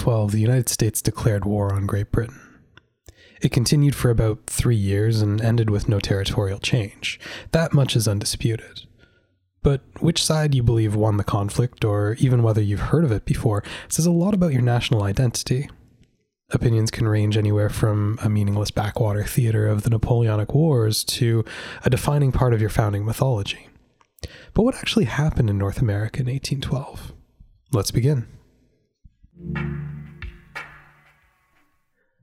In 1812, the United States declared war on Great Britain. It continued for about three years and ended with no territorial change. That much is undisputed. But which side you believe won the conflict, or even whether you've heard of it before, says a lot about your national identity. Opinions can range anywhere from a meaningless backwater theater of the Napoleonic Wars to a defining part of your founding mythology. But what actually happened in North America in 1812? Let's begin.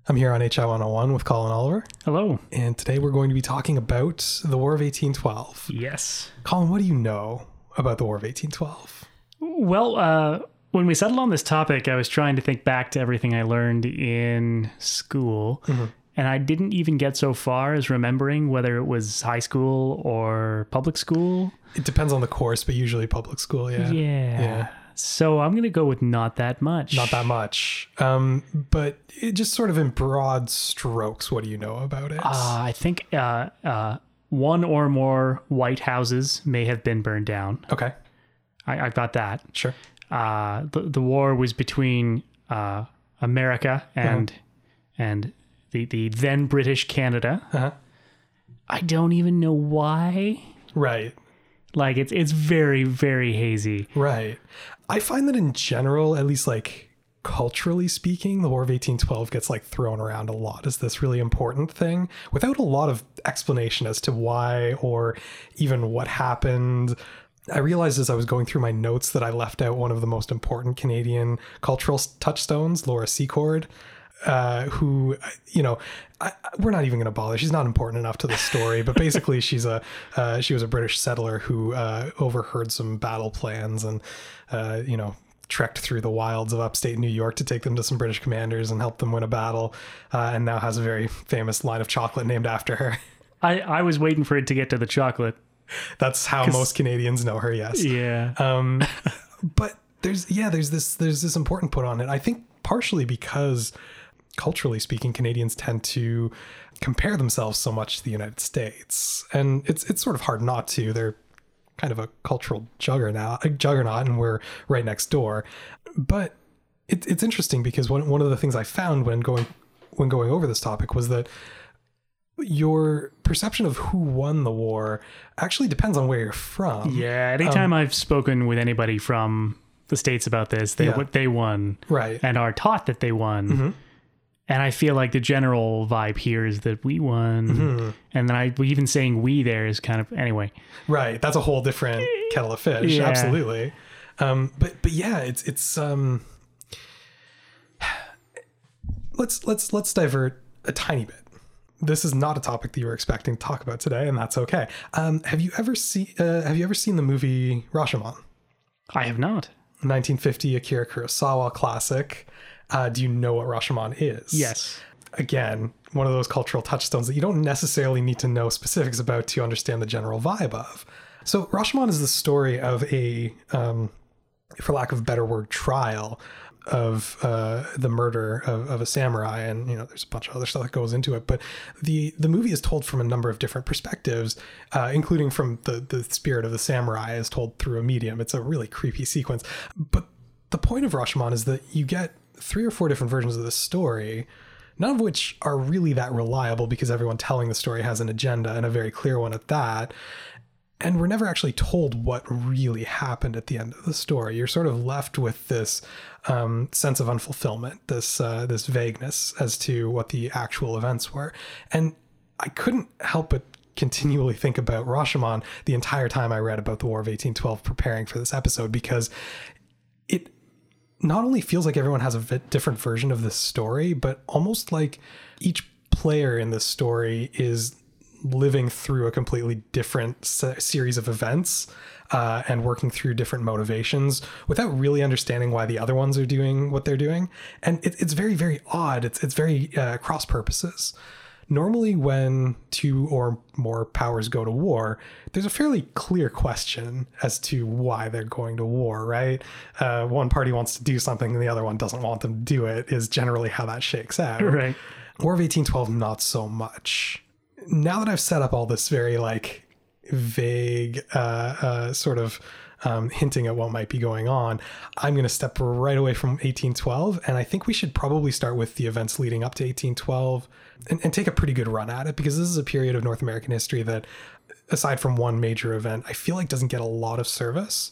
I'm here on HI 101 with Colin Oliver, Hello. and today we're going to be talking about the War of 1812. Yes. Colin, what do you know about the War of 1812? Well, uh, when we settled on this topic, I was trying to think back to everything I learned in school. And I didn't even get so far as remembering whether it was high school or public school. It depends on the course, but usually public school, yeah. Yeah. Yeah. So I'm going to go with not that much. Not that much. Um, but it just sort of in broad strokes, what do you know about it? Uh, I think uh, uh, one or more White Houses may have been burned down. okay, I, I got that. sure. uh, the the war was between uh, America and and the the then British Canada. Uh-huh. I don't even know why. Right, Like it's it's very very hazy. right. I find that in general, at least like culturally speaking, the War of 1812 gets like thrown around a lot as this really important thing without a lot of explanation as to why or even what happened. I realized as I was going through my notes that I left out one of the most important Canadian cultural touchstones, Laura Secord, uh, who, you know, I, we're not even going to bother. She's not important enough to the story, but basically, she's a uh, she was a British settler who uh, overheard some battle plans and, uh, you know, trekked through the wilds of upstate New York to take them to some British commanders and help them win a battle, uh, and now has a very famous line of chocolate named after her. I I was waiting for it to get to the chocolate. That's how most Canadians know her. Yes. Yeah. Um, but there's yeah, there's this there's this important put on it. I think partially because culturally speaking, Canadians tend to compare themselves so much to the United States, and it's it's sort of hard not to. They're kind of a cultural juggernaut, a juggernaut, and we're right next door. But it, it's interesting because one one of the things I found when going when going over this topic was that your perception of who won the war actually depends on where you're from. yeah. Anytime I've spoken with anybody from the states about this, they Yeah. they won Right. and are taught that they won. Mm-hmm. And I feel like the general vibe here is that we won. Mm-hmm. And then I even saying we there is kind of anyway. Right. That's a whole different kettle of fish. Yeah. Absolutely. Um, but but yeah, it's it's um let's let's let's divert a tiny bit. This is not a topic that you were expecting to talk about today, and that's okay. Um, have you ever seen uh, Have you ever seen the movie Rashomon? I have not. 1950 Akira Kurosawa classic. Uh, do you know what Rashomon is? Yes. again, one of those cultural touchstones that you don't necessarily need to know specifics about to understand the general vibe of. So, Rashomon is the story of a, um, for lack of a better word, trial of uh, the murder of, of a samurai, and you know, there's a bunch of other stuff that goes into it. But the the movie is told from a number of different perspectives, uh, including from the the spirit of the samurai is told through a medium. It's a really creepy sequence. But the point of Rashomon is that you get three or four different versions of the story none of which are really that reliable because everyone telling the story has an agenda and a very clear one at that. and we're never actually told what really happened at the end of the story. You're sort of left with this um, sense of unfulfillment, this uh, this vagueness as to what the actual events were, and I couldn't help but continually think about Rashomon the entire time I read about the War of 1812 preparing for this episode because it not only feels like everyone has a different version of this story, but almost like each player in this story is living through a completely different se- series of events uh, and working through different motivations without really understanding why the other ones are doing what they're doing. And it, it's very, very odd. It's it's very uh, cross purposes. Normally, when two or more powers go to war, there's a fairly clear question as to why they're going to war, right? Uh, one party wants to do something and the other one doesn't want them to do it, is generally how that shakes out. Right. War of 1812, not so much. Now that I've set up all this very like vague uh, uh, sort of um, hinting at what might be going on, I'm going to step right away from 1812. And I think we should probably start with the events leading up to 1812 and, and take a pretty good run at it because this is a period of North American history that, aside from one major event, I feel like doesn't get a lot of service.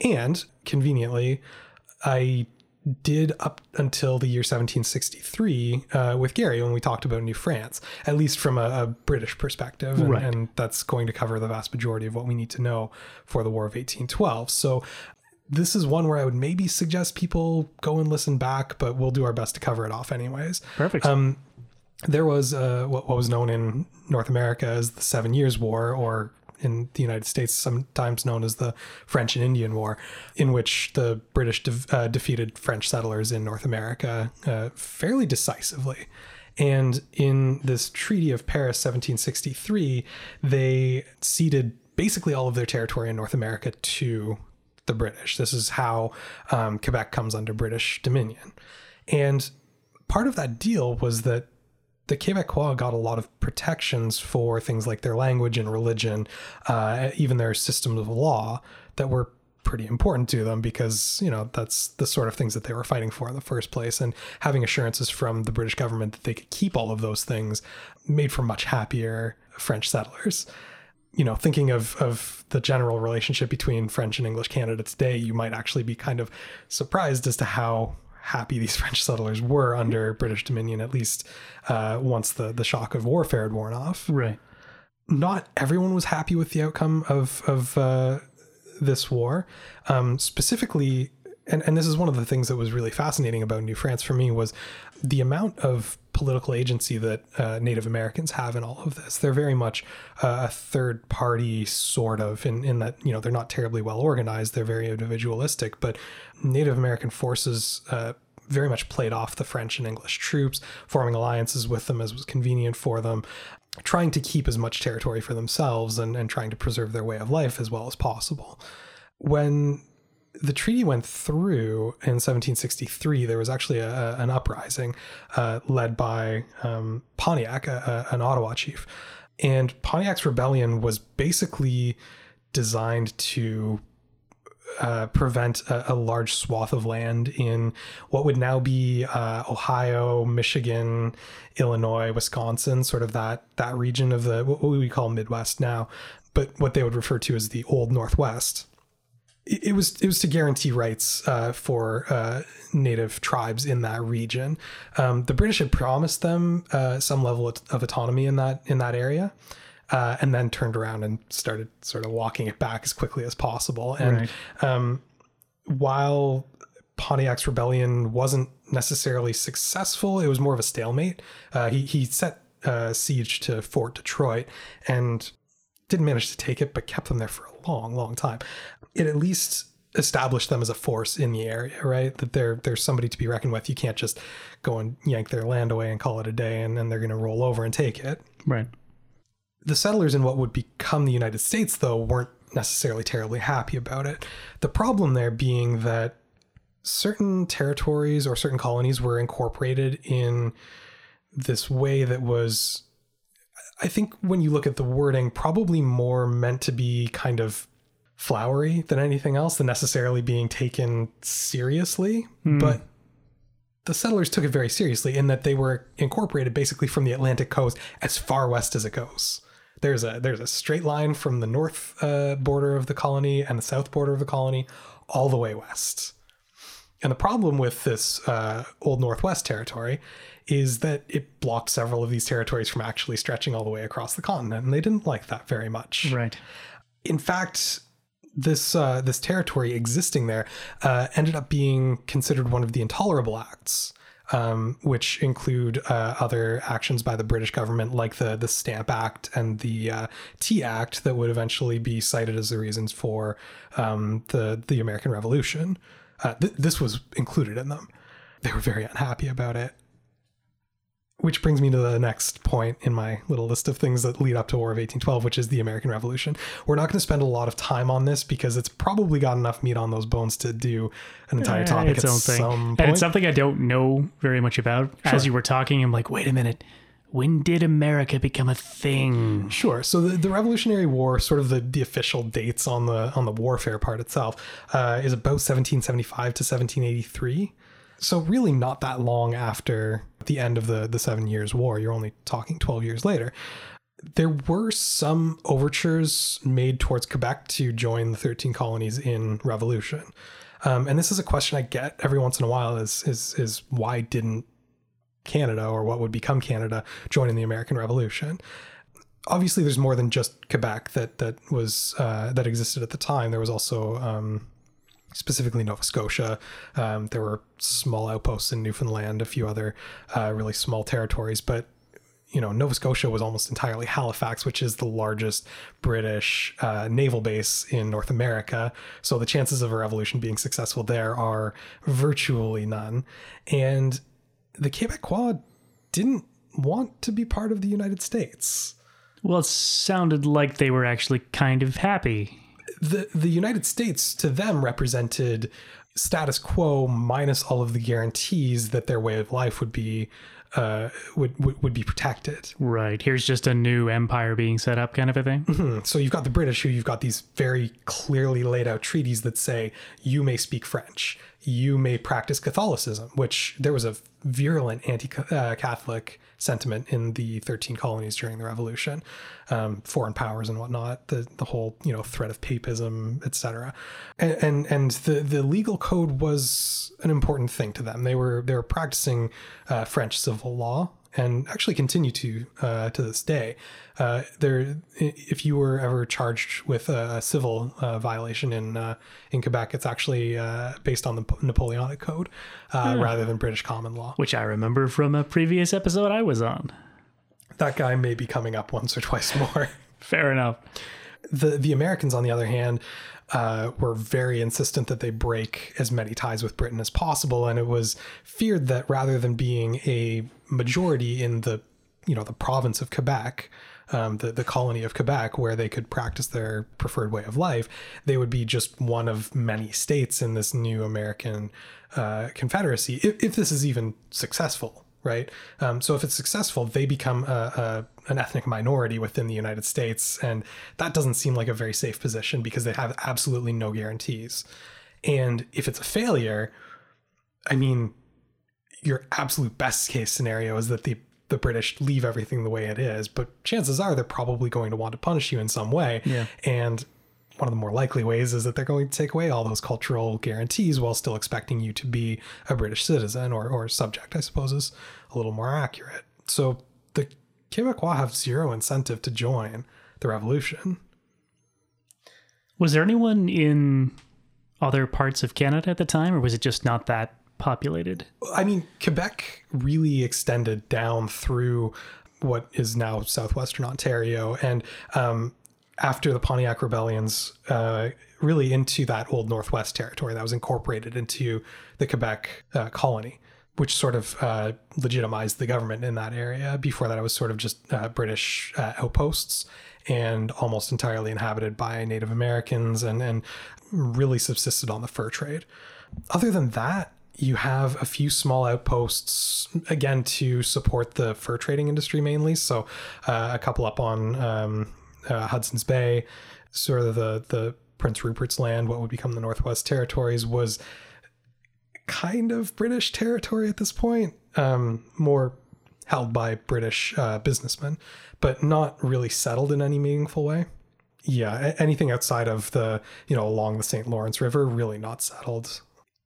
And conveniently, I did up until the year 1763 uh, with Gary when we talked about New France, at least from a, a British perspective. And, Right. and that's going to cover the vast majority of what we need to know for the War of 1812. So this is one where I would maybe suggest people go and listen back, but we'll do our best to cover it off anyways. Perfect. Um, there was uh, what, what was known in North America as the Seven Years' War, or in the United States, sometimes known as the French and Indian War, in which the British de- uh, defeated French settlers in North America uh, fairly decisively. And in this Treaty of Paris, 1763, they ceded basically all of their territory in North America to the British. This is how um, Quebec comes under British dominion. And part of that deal was that the Quebecois got a lot of protections for things like their language and religion, uh, even their systems of law that were pretty important to them because you know that's the sort of things that they were fighting for in the first place. And having assurances from the british government that they could keep all of those things made for much happier french settlers. You know thinking of of the general relationship between french and english canada today you might actually be kind of surprised as to how happy these french settlers were under british dominion at least uh, once the the shock of warfare had worn off right. not everyone was happy with the outcome of of uh, this war. Um, specifically, and, and this is one of the things that was really fascinating about New France for me was the amount of political agency that uh, Native Americans have in all of this. They're very much uh, a third party sort of in, in that, you know, they're not terribly well organized. They're very individualistic, but Native American forces uh, very much played off the French and English troops, forming alliances with them as was convenient for them, trying to keep as much territory for themselves and, and trying to preserve their way of life as well as possible. When the treaty went through in 1763, there was actually a, a- an uprising uh, led by um, Pontiac, a, an Ottawa chief. And Pontiac's rebellion was basically designed to uh, prevent a, a large swath of land in what would now be uh, Ohio, Michigan, Illinois, Wisconsin, sort of that that region of the what we call Midwest now, but what they would refer to as the Old Northwest. It, was it was to guarantee rights uh, for uh, native tribes in that region. Um, the British had promised them uh, some level of, of autonomy in that in that area. Uh, and then turned around and started sort of walking it back as quickly as possible. And Right. um, while Pontiac's rebellion wasn't necessarily successful, it was more of a stalemate. Uh, he he set uh, siege to Fort Detroit and didn't manage to take it, but kept them there for a long, long time. It at least established them as a force in the area, right? That they're there's somebody to be reckoned with. You can't just go and yank their land away and call it a day, and then they're going to roll over and take it Right. the settlers in what would become the United States, though, weren't necessarily terribly happy about it. The problem there being that certain territories or certain colonies were incorporated in this way that was, I think, when you look at the wording, probably more meant to be kind of flowery than anything else, than necessarily being taken seriously. But the settlers took it very seriously in that they were incorporated basically from the Atlantic coast as far west as it goes. There's a there's a straight line from the north uh, border of the colony and the south border of the colony all the way west. And the problem with this uh, Old Northwest territory is that it blocked several of these territories from actually stretching all the way across the continent, and they didn't like that very much. Right. In fact, this uh, this territory existing there uh, ended up being considered one of the intolerable acts. Um, which include uh, other actions by the British government, like the the Stamp Act and the uh, Tea Act, that would eventually be cited as the reasons for um, the the American Revolution. Uh, th- this was included in them. They were very unhappy about it. Which brings me to the next point in my little list of things that lead up to War of 1812, which is the American Revolution. We're not going to spend a lot of time on this because it's probably got enough meat on those bones to do an entire Uh, topic its at own thing. some And it's something I don't know very much about. As you were talking, I'm like, wait a minute. When did America become a thing? Sure. So the, the Revolutionary War, sort of the, the official dates on the on the warfare part itself, uh, is about 1775 to 1783. So really not that long after the end of the the Seven Years' War. You're only talking 12 years later. There were some overtures made towards Quebec to join the 13 colonies in revolution. Um, and this is a question I get every once in a while is is is why didn't Canada or what would become Canada join in the American Revolution? obviously there's more than just Quebec that that was uh, that existed at the time. There was also um, specifically Nova Scotia. Um, there were small outposts in Newfoundland, a few other uh, really small territories, but you know Nova Scotia was almost entirely Halifax, which is the largest British uh, naval base in North America. So the chances of a revolution being successful there are virtually none, and the Quebecois didn't want to be part of the United States. Well, it sounded like they were actually kind of happy. The the United States to them represented status quo minus all of the guarantees that their way of life would be uh, would, would would be protected. Right. Here's just a new empire being set up, kind of a thing. Hmm. So you've got the British, who you've got these very clearly laid out treaties that say you may speak French, you may practice Catholicism, which there was a virulent anti-Catholic sentiment in the 13 colonies during the Revolution, um, foreign powers and whatnot, the the whole you know threat of papism, etc. And, and and the the legal code was an important thing to them. They were they were practicing uh, French civil law and actually continue to uh, to this day. Uh, there, if you were ever charged with a civil uh, violation in uh, in Quebec, it's actually uh, based on the Napoleonic Code uh, rather than British common law. Which I remember from a previous episode I was on. That guy may be coming up once or twice more. Fair enough. the the Americans, on the other hand, uh, were very insistent that they break as many ties with Britain as possible, and it was feared that rather than being a majority in the you know the province of Quebec, um, the the colony of Quebec, where they could practice their preferred way of life, they would be just one of many states in this new American uh, confederacy. If, if this is even successful. Right. Um, so if it's successful, they become a, a, an ethnic minority within the United States. And that doesn't seem like a very safe position because they have absolutely no guarantees. And if it's a failure, I mean, your absolute best case scenario is that the, the British leave everything the way it is. But chances are they're probably going to want to punish you in some way. Yeah. And one of the more likely ways is that they're going to take away all those cultural guarantees while still expecting you to be a British citizen or, or subject, I suppose is a little more accurate. So the Quebecois have zero incentive to join the revolution. Was there anyone in other parts of Canada at the time, or was it just not that populated? I mean, Quebec really extended down through what is now southwestern Ontario, and um, after the Pontiac rebellions, uh, really into that old Northwest territory that was incorporated into the Quebec uh, colony, which sort of uh, legitimized the government in that area. Before that, it was sort of just uh, British uh, outposts and almost entirely inhabited by Native Americans and, and really subsisted on the fur trade. Other than that, you have a few small outposts again to support the fur trading industry mainly. So uh, a couple up on um, uh, Hudson's Bay, sort of the the Prince Rupert's Land, what would become the Northwest Territories, was kind of British territory at this point. Um, more held by British uh, businessmen, but not really settled in any meaningful way. Yeah, anything outside of the, you know, along the St. Lawrence River, really not settled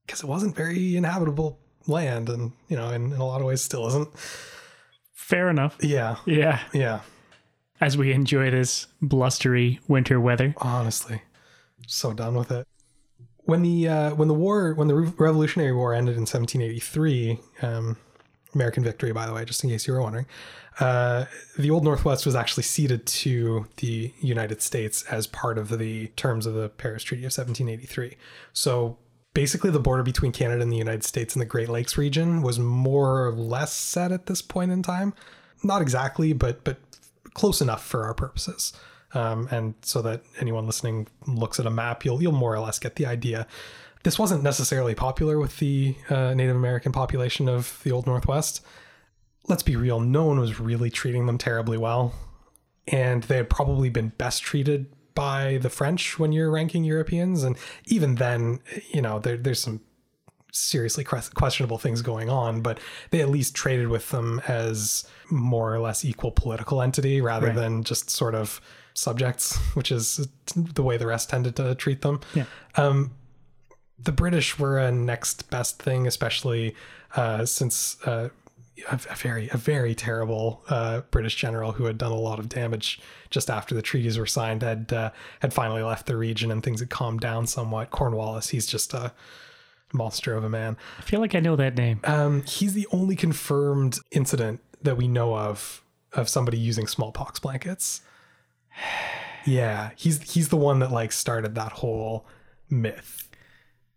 because it wasn't very inhabitable land and, you know, in, in a lot of ways still isn't. Fair enough. Yeah. Yeah. Yeah. As we enjoy this blustery winter weather. Honestly, so done with it. When the uh, when the war when the Revolutionary War ended in 1783, um, American victory, by the way, just in case you were wondering, uh, the Old Northwest was actually ceded to the United States as part of the terms of the Paris Treaty of 1783. So basically, the border between Canada and the United States in the Great Lakes region was more or less set at this point in time. Not exactly, but but close enough for our purposes. Um, and so that anyone listening looks at a map, you'll you'll more or less get the idea. This wasn't necessarily popular with the uh, Native American population of the Old Northwest. Let's be real, no one was really treating them terribly well, and they had probably been best treated by the French when you're ranking Europeans. And even then, you know, there, there's some seriously questionable things going on, but they at least traded with them as more or less equal political entity rather right. than just sort of subjects, which is the way the rest tended to treat them. Yeah. Um, the British were a next best thing, especially uh, since uh, a, very a very terrible uh, British general who had done a lot of damage just after the treaties were signed had uh, had finally left the region and things had calmed down somewhat. Cornwallis, he's just a monster of a man. I feel like I know that name. Um, he's the only confirmed incident that we know of of somebody using smallpox blankets. yeah, he's he's the one that like started that whole myth.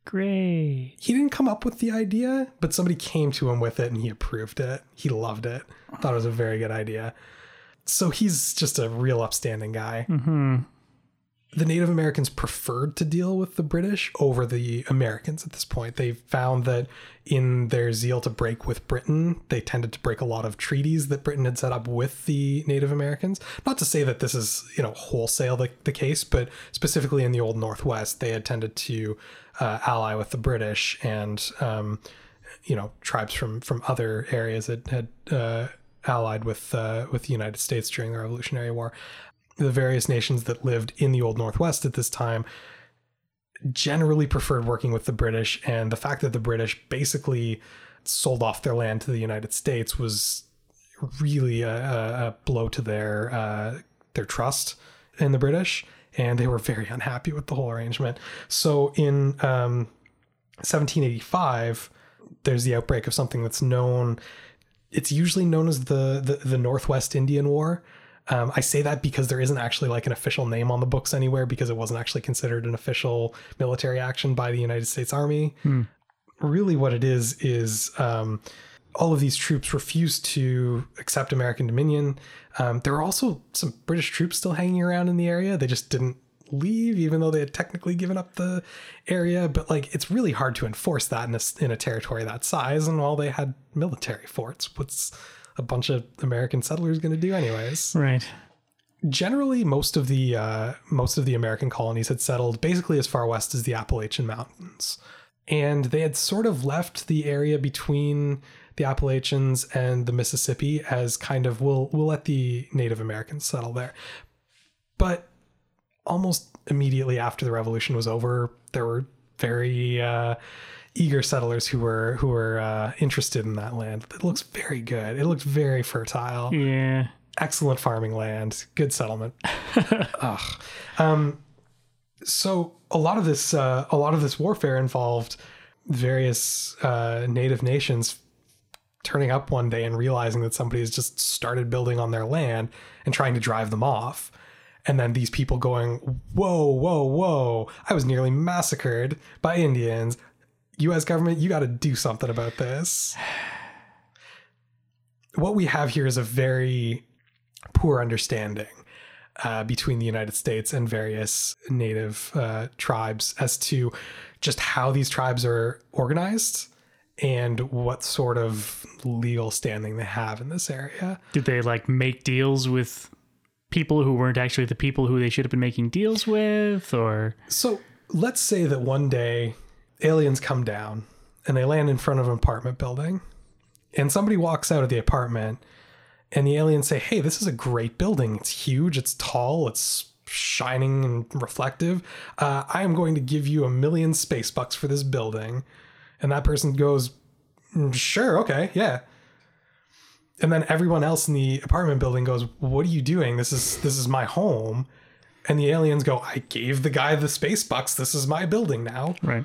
Great. He didn't come up with the idea, but somebody came to him with it and he approved it. He loved it. Thought it was a very good idea. So he's just a real upstanding guy. Mm-hmm the Native Americans preferred to deal with the British over the Americans at this point. They found that in their zeal to break with Britain, they tended to break a lot of treaties that Britain had set up with the Native Americans. Not to say that this is, you know, wholesale the, the case, but specifically in the Old Northwest, they had tended to uh, ally with the British and, um, you know, tribes from from other areas that had. Uh, allied with uh, with the United States during the Revolutionary War the various nations that lived in the Old Northwest at this time generally preferred working with the British. And the fact that the British basically sold off their land to the United States was really a, a blow to their uh, their trust in the British, and they were very unhappy with the whole arrangement. So in um, 1785, there's the outbreak of something that's known. It's usually known as the, the, the Northwest Indian War, um, I say that because there isn't actually like an official name on the books anywhere because it wasn't actually considered an official military action by the United States Army. Hmm. Really, what it is is um, all of these troops refused to accept American dominion. Um, there were also some British troops still hanging around in the area. They just didn't leave, even though they had technically given up the area. But like, it's really hard to enforce that in a, in a territory that size. And while they had military forts, what's a bunch of American settlers going to do anyways. Right. Generally, most of the uh, most of the American colonies had settled basically as far west as the Appalachian Mountains, and they had sort of left the area between the Appalachians and the Mississippi as kind of we'll we'll let the Native Americans settle there. But almost immediately after the revolution was over, there were very uh, eager settlers who were who were uh, interested in that land. It looks very good. It looks very fertile. Yeah. Excellent farming land. Good settlement. Ugh. Um, so a lot of this uh, a lot of this warfare involved various uh, native nations turning up one day and realizing that somebody has just started building on their land and trying to drive them off. And then these people going, whoa, whoa, whoa, I was nearly massacred by Indians. US government, you got to do something about this. What we have here is a very poor understanding uh, between the United States and various native uh, tribes as to just how these tribes are organized and what sort of legal standing they have in this area. Did they like make deals with people who weren't actually the people who they should have been making deals with or So, let's say that one day aliens come down and they land in front of an apartment building And somebody walks out of the apartment, and the aliens say, Hey, this is a great building. It's huge, it's tall, it's shining and reflective. Uh, I am going to give you a million space bucks for this building. And that person goes, "Mm, Sure, okay, yeah. And then everyone else in the apartment building goes, What are you doing? This is this is my home. And the aliens go, I gave the guy the space bucks. This is my building now Right.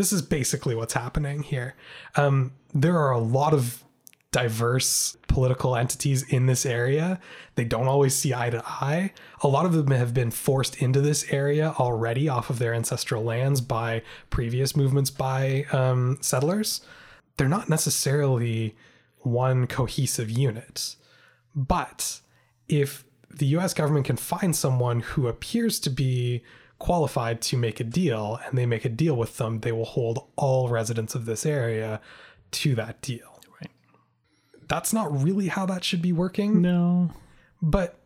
This is basically what's happening here. Um, there are a lot of diverse political entities in this area. They don't always see eye to eye. A lot of them have been forced into this area already off of their ancestral lands by previous movements by um, settlers. They're not necessarily one cohesive unit. But if the US government can find someone who appears to be qualified to make a deal and they make a deal with them, they will hold all residents of this area to that deal. Right. That's not really how that should be working, No. but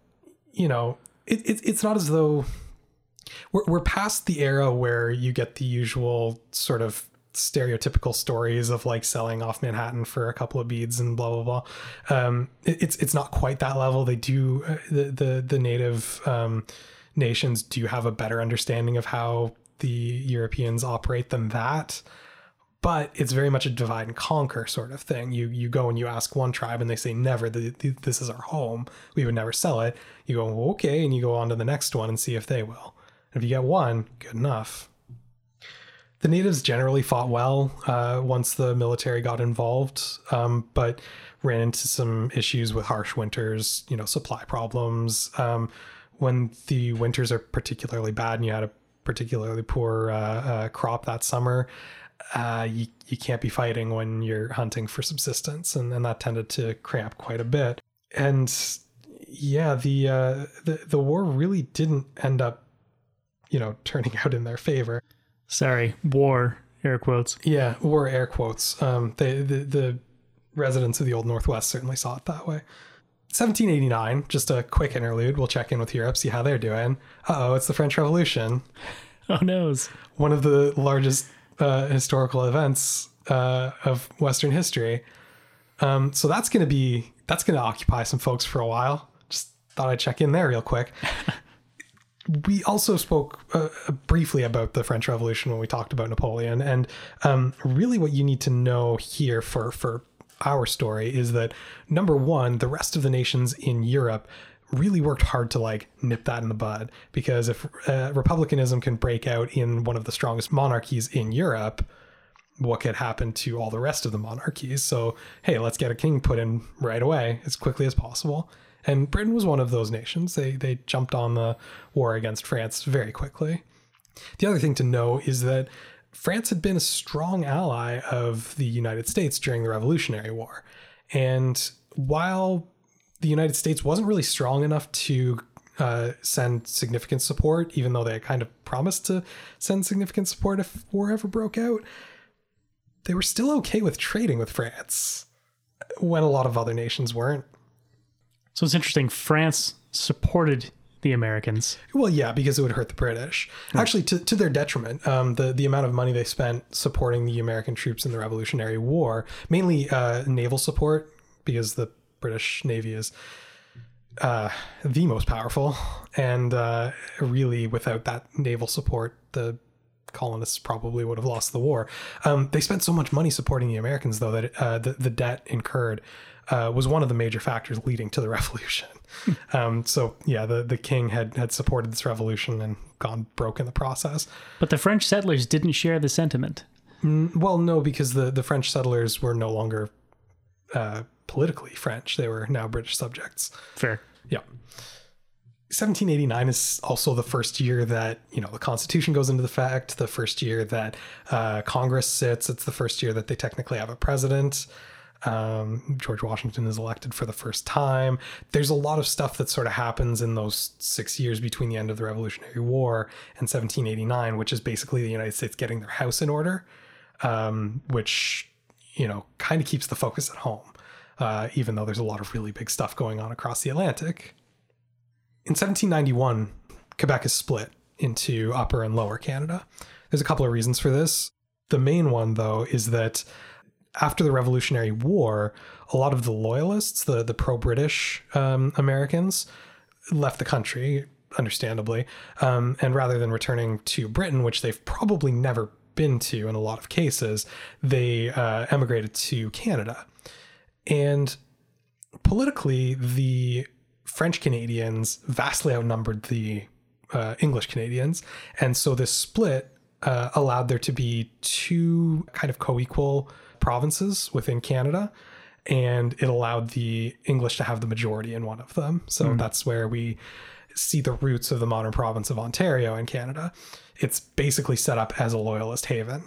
you know, it, it, it's not as though we're, we're past the era where you get the usual sort of stereotypical stories of like selling off Manhattan for a couple of beads and blah blah blah. Um, it, it's it's not quite that level. They do uh, the the the native um, nations do have a better understanding of how the Europeans operate than that. But it's very much a divide and conquer sort of thing. You you go and you ask one tribe and they say never. The, the, this is our home. We would never sell it. You go okay, and you go on to the next one and see if they will. If you get one, good enough. The natives generally fought well uh, once the military got involved, um, but ran into some issues with harsh winters, you know, supply problems. Um, when the winters are particularly bad and you had a particularly poor uh, uh, crop that summer, uh, you, you can't be fighting when you're hunting for subsistence. And, and that tended to cramp quite a bit. And yeah, the, uh, the, the war really didn't end up, you know, turning out in their favor. Sorry. War. Air quotes. Yeah, war air quotes. Um, they, the the residents of the old Northwest certainly saw it that way. 1789, just a quick interlude. We'll check in with Europe, see how they're doing. Uh oh, it's the French Revolution, Oh noes. one of the largest uh, historical events uh, of Western history. Um, so that's going to be that's going to occupy some folks for a while. Just thought I'd check in there real quick. we also spoke uh, briefly about the French Revolution when we talked about Napoleon, and um, really, what you need to know here for for our story is that number one, the rest of the nations in Europe really worked hard to like nip that in the bud because if uh, republicanism can break out in one of the strongest monarchies in Europe, what could happen to all the rest of the monarchies? So, hey, let's get a king put in right away as quickly as possible. And Britain was one of those nations. They they jumped on the war against France very quickly. The other thing to know is that France had been a strong ally of the United States during the Revolutionary War. And while the United States wasn't really strong enough to uh, send significant support, even though they kind of promised to send significant support if war ever broke out, they were still okay with trading with France when a lot of other nations weren't. So it's interesting. France supported the Americans. Well, yeah, because it would hurt the British. Actually, to, to their detriment, um, the the amount of money they spent supporting the American troops in the Revolutionary War, mainly uh, naval support, because the British Navy is uh, the most powerful, and uh, really, without that naval support, the colonists probably would have lost the war. Um, they spent so much money supporting the Americans, though, that uh, the, the debt incurred uh, was one of the major factors leading to the revolution. um, so yeah, the, the king had, had supported this revolution and gone broke in the process. But the French settlers didn't share the sentiment. Well, no, because the, the French settlers were no longer uh, politically French. They were now British subjects. Fair. Yeah. 1789 is also the first year that you know the Constitution goes into effect. The first year that uh, Congress sits. It's the first year that they technically have a president. Um, George Washington is elected for the first time. There's a lot of stuff that sort of happens in those six years between the end of the Revolutionary War and 1789, which is basically the United States getting their house in order, um, which you know kind of keeps the focus at home, uh, even though there's a lot of really big stuff going on across the Atlantic. In 1791, Quebec is split into Upper and Lower Canada. There's a couple of reasons for this. The main one, though, is that after the Revolutionary War, a lot of the loyalists, the the pro British um, Americans, left the country, understandably, um, and rather than returning to Britain, which they've probably never been to in a lot of cases, they uh, emigrated to Canada, and politically, the French Canadians vastly outnumbered the uh, English Canadians, and so this split uh, allowed there to be two kind of co-equal provinces within Canada, and it allowed the English to have the majority in one of them. So that's where we see the roots of the modern province of Ontario in Canada. It's basically set up as a loyalist haven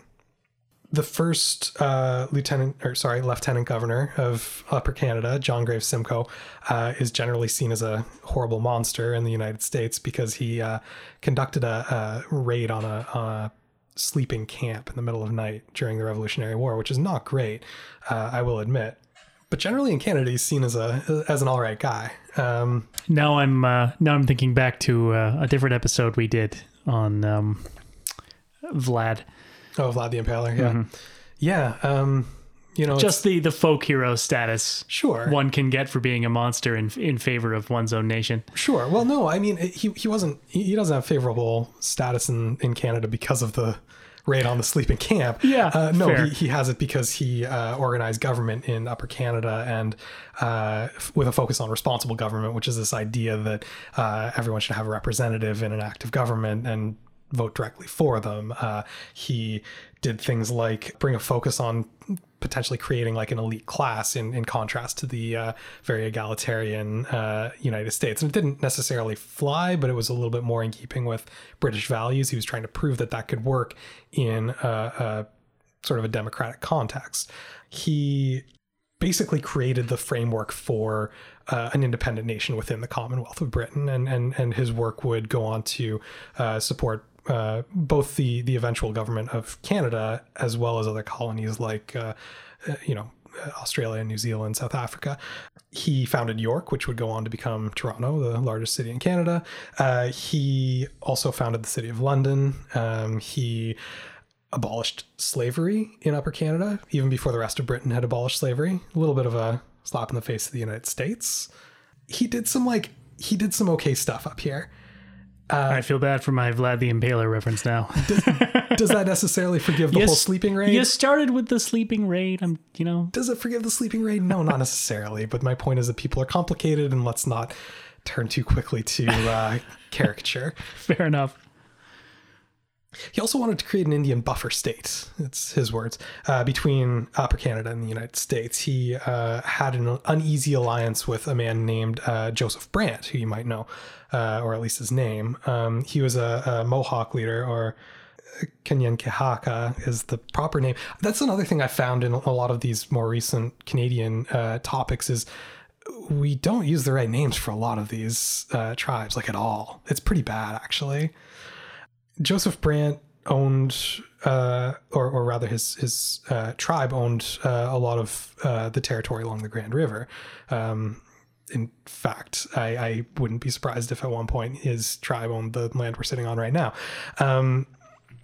the first uh, lieutenant or sorry lieutenant governor of upper canada john graves simcoe uh, is generally seen as a horrible monster in the united states because he uh, conducted a, a raid on a, on a, sleeping camp in the middle of night during the revolutionary war which is not great uh, i will admit but generally in canada he's seen as a as an all right guy um, Now I'm uh, now I'm thinking back to uh, a different episode we did on um, Vlad. oh vlad the impaler yeah yeah um, you know Just the the folk hero status sure one can get for being a monster in in favor of one's own nation. Sure. Well, no, I mean, he, he wasn't, he he doesn't have favorable status in, in Canada because of the raid on the sleeping camp. Yeah, Uh, no, he, he has it because he uh, organized government in Upper Canada and uh, f- with a focus on responsible government, which is this idea that uh, everyone should have a representative in an active government and vote directly for them. Uh, he did things like bring a focus on potentially creating like an elite class in, in contrast to the uh, very egalitarian uh, United States. And it didn't necessarily fly, but it was a little bit more in keeping with British values. He was trying to prove that that could work in a, a sort of a democratic context. He basically created the framework for uh, an independent nation within the Commonwealth of Britain, and and and his work would go on to uh, support. Uh, both the the eventual government of Canada as well as other colonies like uh, uh, you know Australia, New Zealand, South Africa. He founded York, which would go on to become Toronto, the largest city in Canada. Uh, he also founded the city of London. Um, he abolished slavery in Upper Canada, even before the rest of Britain had abolished slavery. A little bit of a slap in the face of the United States. He did some like he did some okay stuff up here. I feel bad for my Vlad the Impaler reference now. Does that necessarily forgive the whole sleeping raid? You started with the sleeping raid. I'm, you know, Does it forgive the sleeping raid? No, not necessarily. But my point is that people are complicated, and let's not turn too quickly to uh, caricature. fair enough. He also wanted to create an Indian buffer state. It's his words uh, between Upper Canada and the United States. He uh, had an uneasy alliance with a man named uh, Joseph Brant, who you might know, uh, or at least his name. Um, he was a, a Mohawk leader, or Kanyenkehaka is the proper name. That's another thing I found in a lot of these more recent Canadian uh, topics is we don't use the right names for a lot of these uh, tribes, like at all. It's pretty bad, actually. Joseph Brant owned, uh, or, or rather, his his uh, tribe owned uh, a lot of uh, the territory along the Grand River. Um, in fact, I, I wouldn't be surprised if at one point his tribe owned the land we're sitting on right now. Um,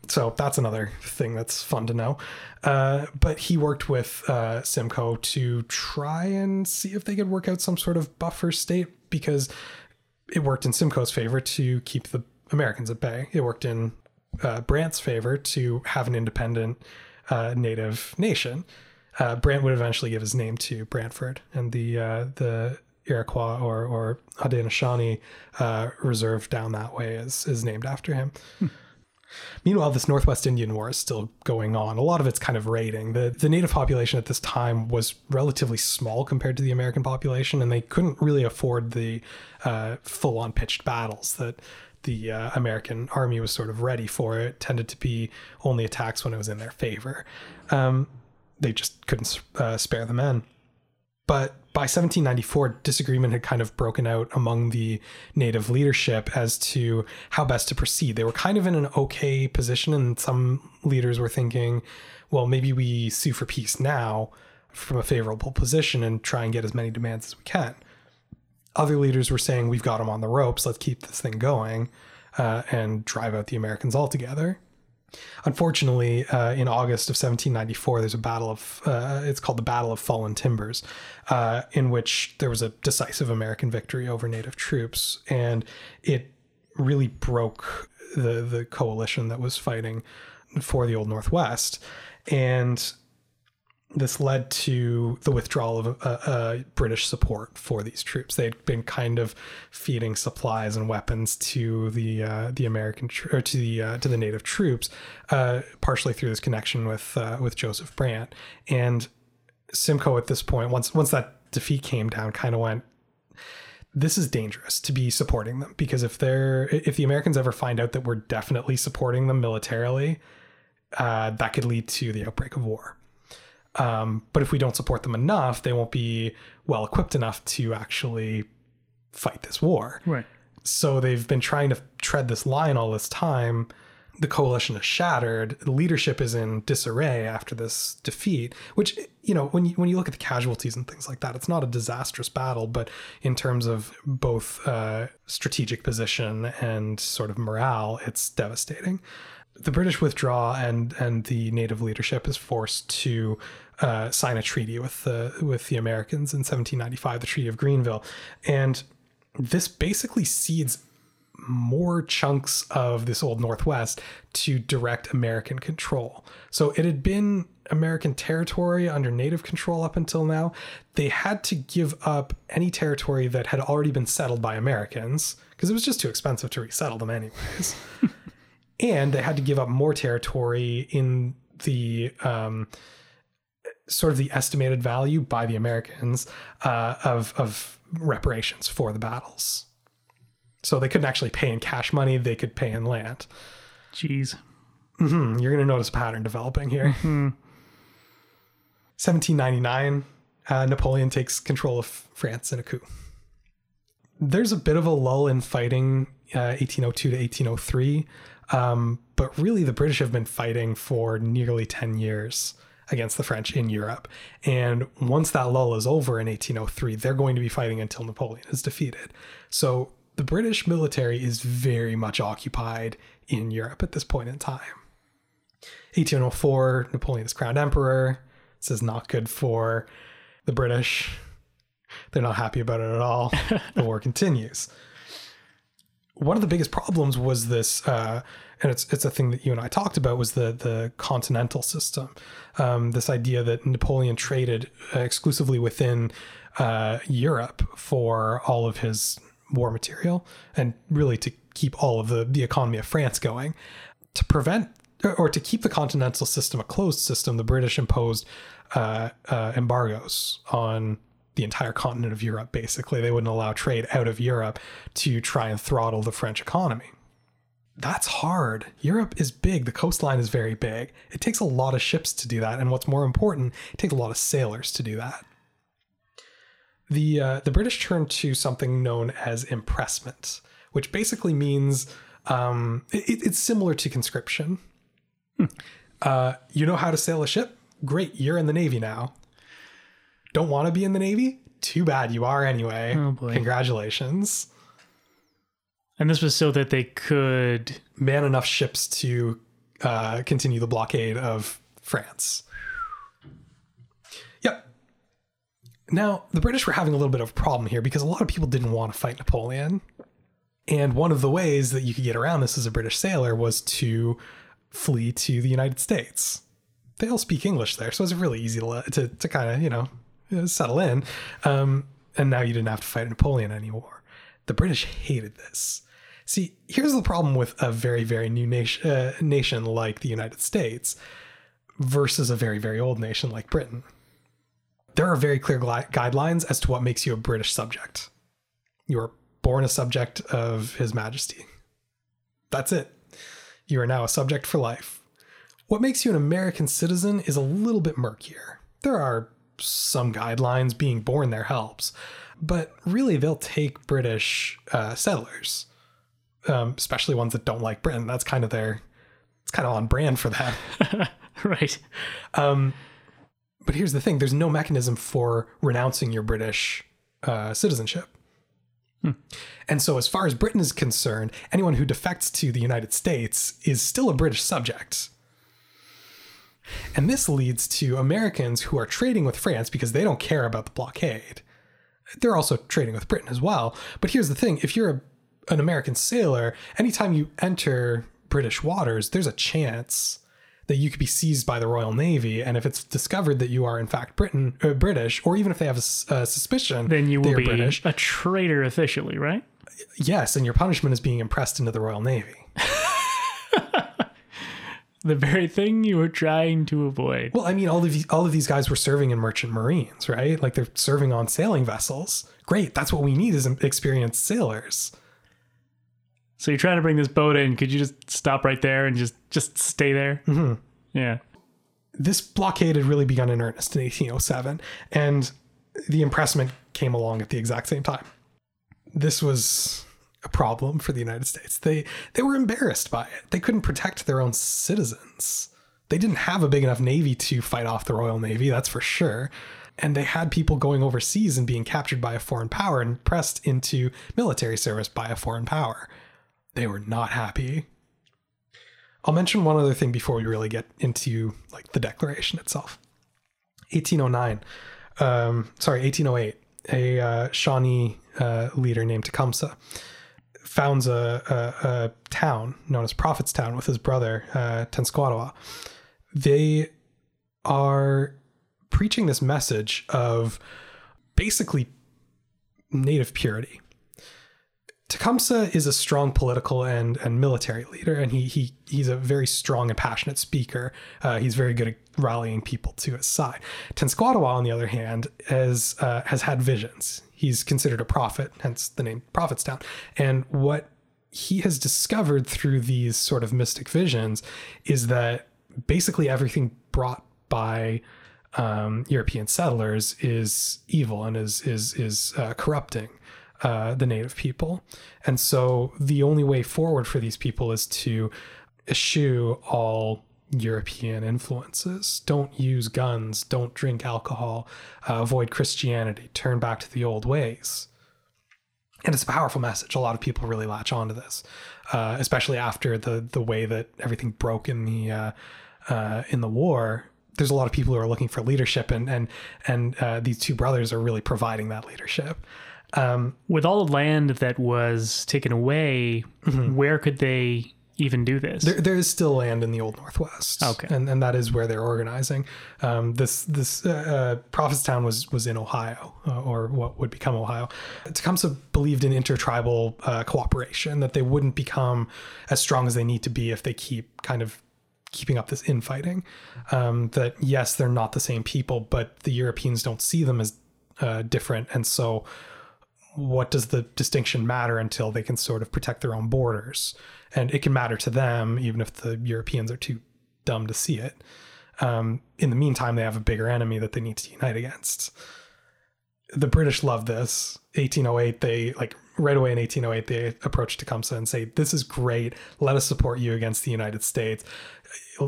so that's another thing that's fun to know. Uh, but he worked with uh, Simcoe to try and see if they could work out some sort of buffer state because it worked in Simcoe's favor to keep the Americans at bay. It worked in uh, Brant's favor to have an independent uh, native nation. Uh, Brant would eventually give his name to Brantford, and the uh, the Iroquois or or Haudenosaunee uh, reserve down that way is is named after him. Meanwhile, this Northwest Indian War is still going on. A lot of it's kind of raiding. The the native population at this time was relatively small compared to the American population, and they couldn't really afford the uh, full on pitched battles that the uh, American army was sort of ready for. It tended to be only attacks when it was in their favor. Um, they just couldn't uh, spare the men. But by 1794, disagreement had kind of broken out among the native leadership as to how best to proceed. They were kind of in an okay position, and some leaders were thinking, well, maybe we sue for peace now from a favorable position and try and get as many demands as we can. Other leaders were saying, we've got them on the ropes, let's keep this thing going uh, and drive out the Americans altogether. Unfortunately, uh, in August of 1794, there's a battle of, uh, it's called the Battle of Fallen Timbers, uh, in which there was a decisive American victory over native troops. And it really broke the, the coalition that was fighting for the Old Northwest. And this led to the withdrawal of uh, uh, British support for these troops. They'd been kind of feeding supplies and weapons to the uh, the American tr- or to the uh, to the native troops, uh, partially through this connection with uh, with Joseph Brant and Simcoe. At this point, once once that defeat came down, kind of went. This is dangerous to be supporting them because if they're if the Americans ever find out that we're definitely supporting them militarily, that could lead to the outbreak of war. Um, but if we don't support them enough, they won't be well equipped enough to actually fight this war. Right. So they've been trying to tread this line all this time. The coalition is shattered. The leadership is in disarray after this defeat. Which you know, when you when you look at the casualties and things like that, it's not a disastrous battle, but in terms of both uh, strategic position and sort of morale, it's devastating the British withdraw and and the native leadership is forced to uh, sign a treaty with the with the Americans in 1795, the Treaty of Greenville, and this basically cedes more chunks of this old Northwest to direct American control. So it had been American territory under native control up until now. They had to give up any territory that had already been settled by Americans because it was just too expensive to resettle them, anyways. and they had to give up more territory in the um, sort of the estimated value by the Americans uh, of of reparations for the battles. So they couldn't actually pay in cash money; they could pay in land. Jeez, mm-hmm. you're going to notice a pattern developing here. Mm-hmm. 1799, uh, Napoleon takes control of France in a coup. There's a bit of a lull in fighting, uh, 1802 to 1803. Um, but really, the British have been fighting for nearly 10 years against the French in Europe. And once that lull is over in 1803, they're going to be fighting until Napoleon is defeated. So the British military is very much occupied in Europe at this point in time. 1804, Napoleon is crowned emperor. This is not good for the British. They're not happy about it at all. the war continues one of the biggest problems was this, uh, and it's it's a thing that you and I talked about was the the continental system. Um, this idea that Napoleon traded uh, exclusively within uh, Europe for all of his war material, and really to keep all of the the economy of France going. To prevent or to keep the continental system a closed system, the British imposed uh, uh, embargoes on the entire continent of Europe, basically. They wouldn't allow trade out of Europe to try and throttle the French economy. That's hard. Europe is big. The coastline is very big. It takes a lot of ships to do that. And what's more important, it takes a lot of sailors to do that. The, uh, the British turned to something known as impressment, which basically means um, it, it's similar to conscription. Hmm. Uh, you know how to sail a ship? Great, you're in the Navy now don't want to be in the Navy? Too bad you are anyway. Oh. Congratulations. And this was so that they could man enough ships to uh, continue the blockade of France. Yep. Now, the British were having a little bit of a problem here because a lot of people didn't want to fight Napoleon. And one of the ways that you could get around this as a British sailor was to flee to the United States. They all speak English there, so it's really easy to, to, to kind of, you know, settle in. Um, and now you didn't have to fight Napoleon anymore. The British hated this. See, here's the problem with a very, very new nation, uh, nation like the United States versus a very, very old nation like Britain. There are very clear gui- guidelines as to what makes you a British subject. You are born a subject of His Majesty. That's it. You are now a subject for life. What makes you an American citizen is a little bit murkier. There are some guidelines, being born there helps. But really, they'll take British uh, settlers, um, especially ones that don't like Britain. That's kind of their, it's kind of on brand for them. right. Um, but here's the thing there's no mechanism for renouncing your British uh, citizenship. Hmm. And so, as far as Britain is concerned, anyone who defects to the United States is still a British subject. And this leads to Americans who are trading with France because they don't care about the blockade. They're also trading with Britain as well. But here's the thing if you're a, an American sailor, anytime you enter British waters, there's a chance that you could be seized by the Royal Navy. And if it's discovered that you are, in fact, Britain, uh, British, or even if they have a, a suspicion Then you will be British, a traitor officially, right? yes, and your punishment is being impressed into the Royal Navy. The very thing you were trying to avoid. Well, I mean, all of these, all of these guys were serving in merchant marines, right? Like they're serving on sailing vessels. Great, that's what we need is experienced sailors. So you're trying to bring this boat in. Could you just stop right there and just just stay there? Mm-hmm. Yeah. This blockade had really begun in earnest in 1807, and the impressment came along at the exact same time. This was a problem for the United States. They they were embarrassed by it. They couldn't protect their own citizens. They didn't have a big enough navy to fight off the Royal Navy, that's for sure. And they had people going overseas and being captured by a foreign power and pressed into military service by a foreign power. They were not happy. I'll mention one other thing before we really get into like the declaration itself. 1809, um, sorry, 1808, a uh, Shawnee uh, leader named Tecumseh founds a, a, a town known as Prophetstown with his brother, uh, Tenskwatawa. They are preaching this message of basically native purity. Tecumseh is a strong political and, and military leader, and he, he he's a very strong and passionate speaker. Uh, he's very good at rallying people to his side. Tenskwatawa, on the other hand, has uh, has had visions. He's considered a prophet, hence the name Prophetstown. And what he has discovered through these sort of mystic visions is that basically everything brought by um, European settlers is evil and is is is uh, corrupting uh, the native people. And so the only way forward for these people is to eschew all European influences. Don't use guns. Don't drink alcohol. Uh, avoid Christianity. Turn back to the old ways. And it's a powerful message. A lot of people really latch onto this, uh, especially after the the way that everything broke in the uh, uh, in the war. There's a lot of people who are looking for leadership, and and and uh, these two brothers are really providing that leadership. Um, With all the land that was taken away, where could they even do this? There, there is still land in the old Northwest. Okay. and and that is where they're organizing. Um, this this uh, uh, Prophetstown was was in Ohio, uh, or what would become Ohio. Tecumseh believed in intertribal uh, cooperation, that they wouldn't become as strong as they need to be if they keep kind of keeping up this infighting. Um, that yes, they're not the same people, but the Europeans don't see them as uh, different, and so what does the distinction matter until they can sort of protect their own borders? And it can matter to them, even if the Europeans are too dumb to see it. Um, in the meantime, they have a bigger enemy that they need to unite against. The British love this. 1808, they like right away in 1808, they approach Tecumseh and say, This is great. Let us support you against the United States.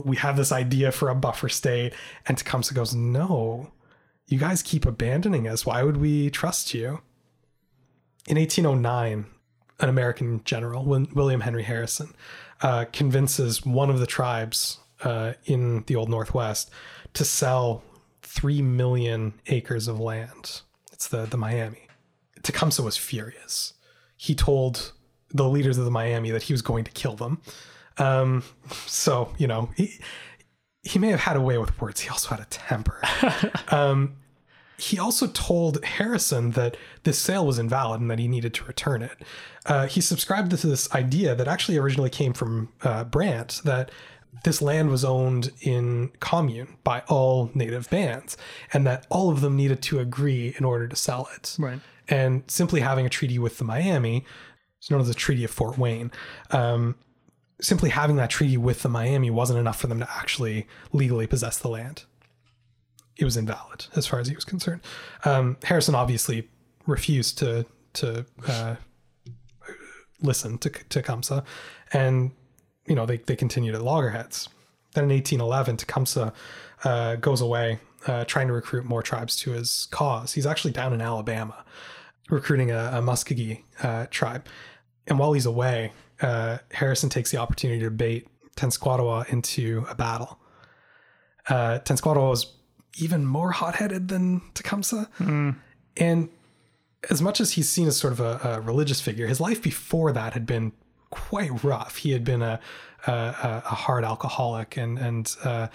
We have this idea for a buffer state. And Tecumseh goes, No, you guys keep abandoning us. Why would we trust you? in 1809, an American general, William Henry Harrison, uh, convinces one of the tribes uh, in the Old Northwest to sell three million acres of land. It's the the Miami. Tecumseh was furious. He told the leaders of the Miami that he was going to kill them. Um, so you know he he may have had a way with words. He also had a temper. um, he also told Harrison that this sale was invalid and that he needed to return it. Uh, he subscribed to this idea that actually originally came from uh, Brant that this land was owned in commune by all native bands and that all of them needed to agree in order to sell it. Right. And simply having a treaty with the Miami, it's known as the Treaty of Fort Wayne, um, simply having that treaty with the Miami wasn't enough for them to actually legally possess the land it was invalid as far as he was concerned. Um, Harrison obviously refused to to uh, listen to Tecumseh, and you know they they continued at loggerheads. Then in 1811, Tecumseh uh, goes away, uh, trying to recruit more tribes to his cause. He's actually down in Alabama, recruiting a, a Muskogee uh, tribe. And while he's away, uh, Harrison takes the opportunity to bait Tenskwatawa into a battle. Uh, Tenskwatawa was even more hot-headed than Tecumseh, and as much as he's seen as sort of a, a religious figure, his life before that had been quite rough. He had been a a, a a hard alcoholic, and and uh,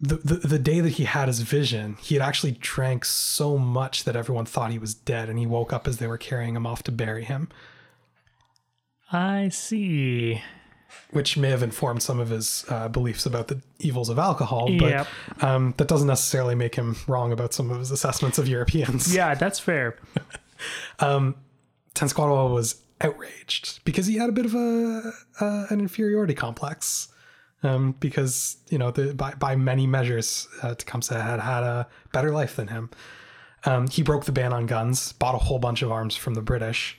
the, the the day that he had his vision, he had actually drank so much that everyone thought he was dead, and he woke up as they were carrying him off to bury him, I see. Which may have informed some of his uh, beliefs about the evils of alcohol. But Yep. um, that doesn't necessarily make him wrong about some of his assessments of Europeans. Yeah, that's fair. Tenskwatawa was outraged because he had a bit of a uh, an inferiority complex. Um, because you know, the, by by many measures, uh, Tecumseh had had a better life than him. Um, he broke the ban on guns, bought a whole bunch of arms from the British,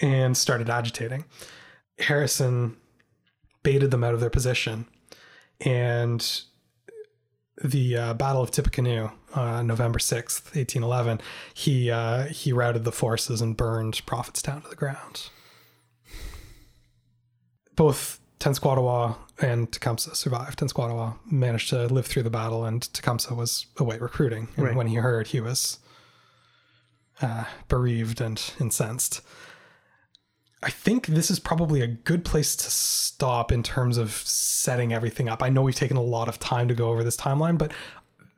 and started agitating. Harrison baited them out of their position, and the uh, Battle of Tippecanoe, uh, November sixth, eighteen eleven, he uh, he routed the forces and burned Prophetstown to the ground. Both Tenskwatawa and Tecumseh survived. Tenskwatawa managed to live through the battle, and Tecumseh was away recruiting. And Right. when he heard, he was uh, bereaved and incensed. I think this is probably a good place to stop in terms of setting everything up. I know we've taken a lot of time to go over this timeline, but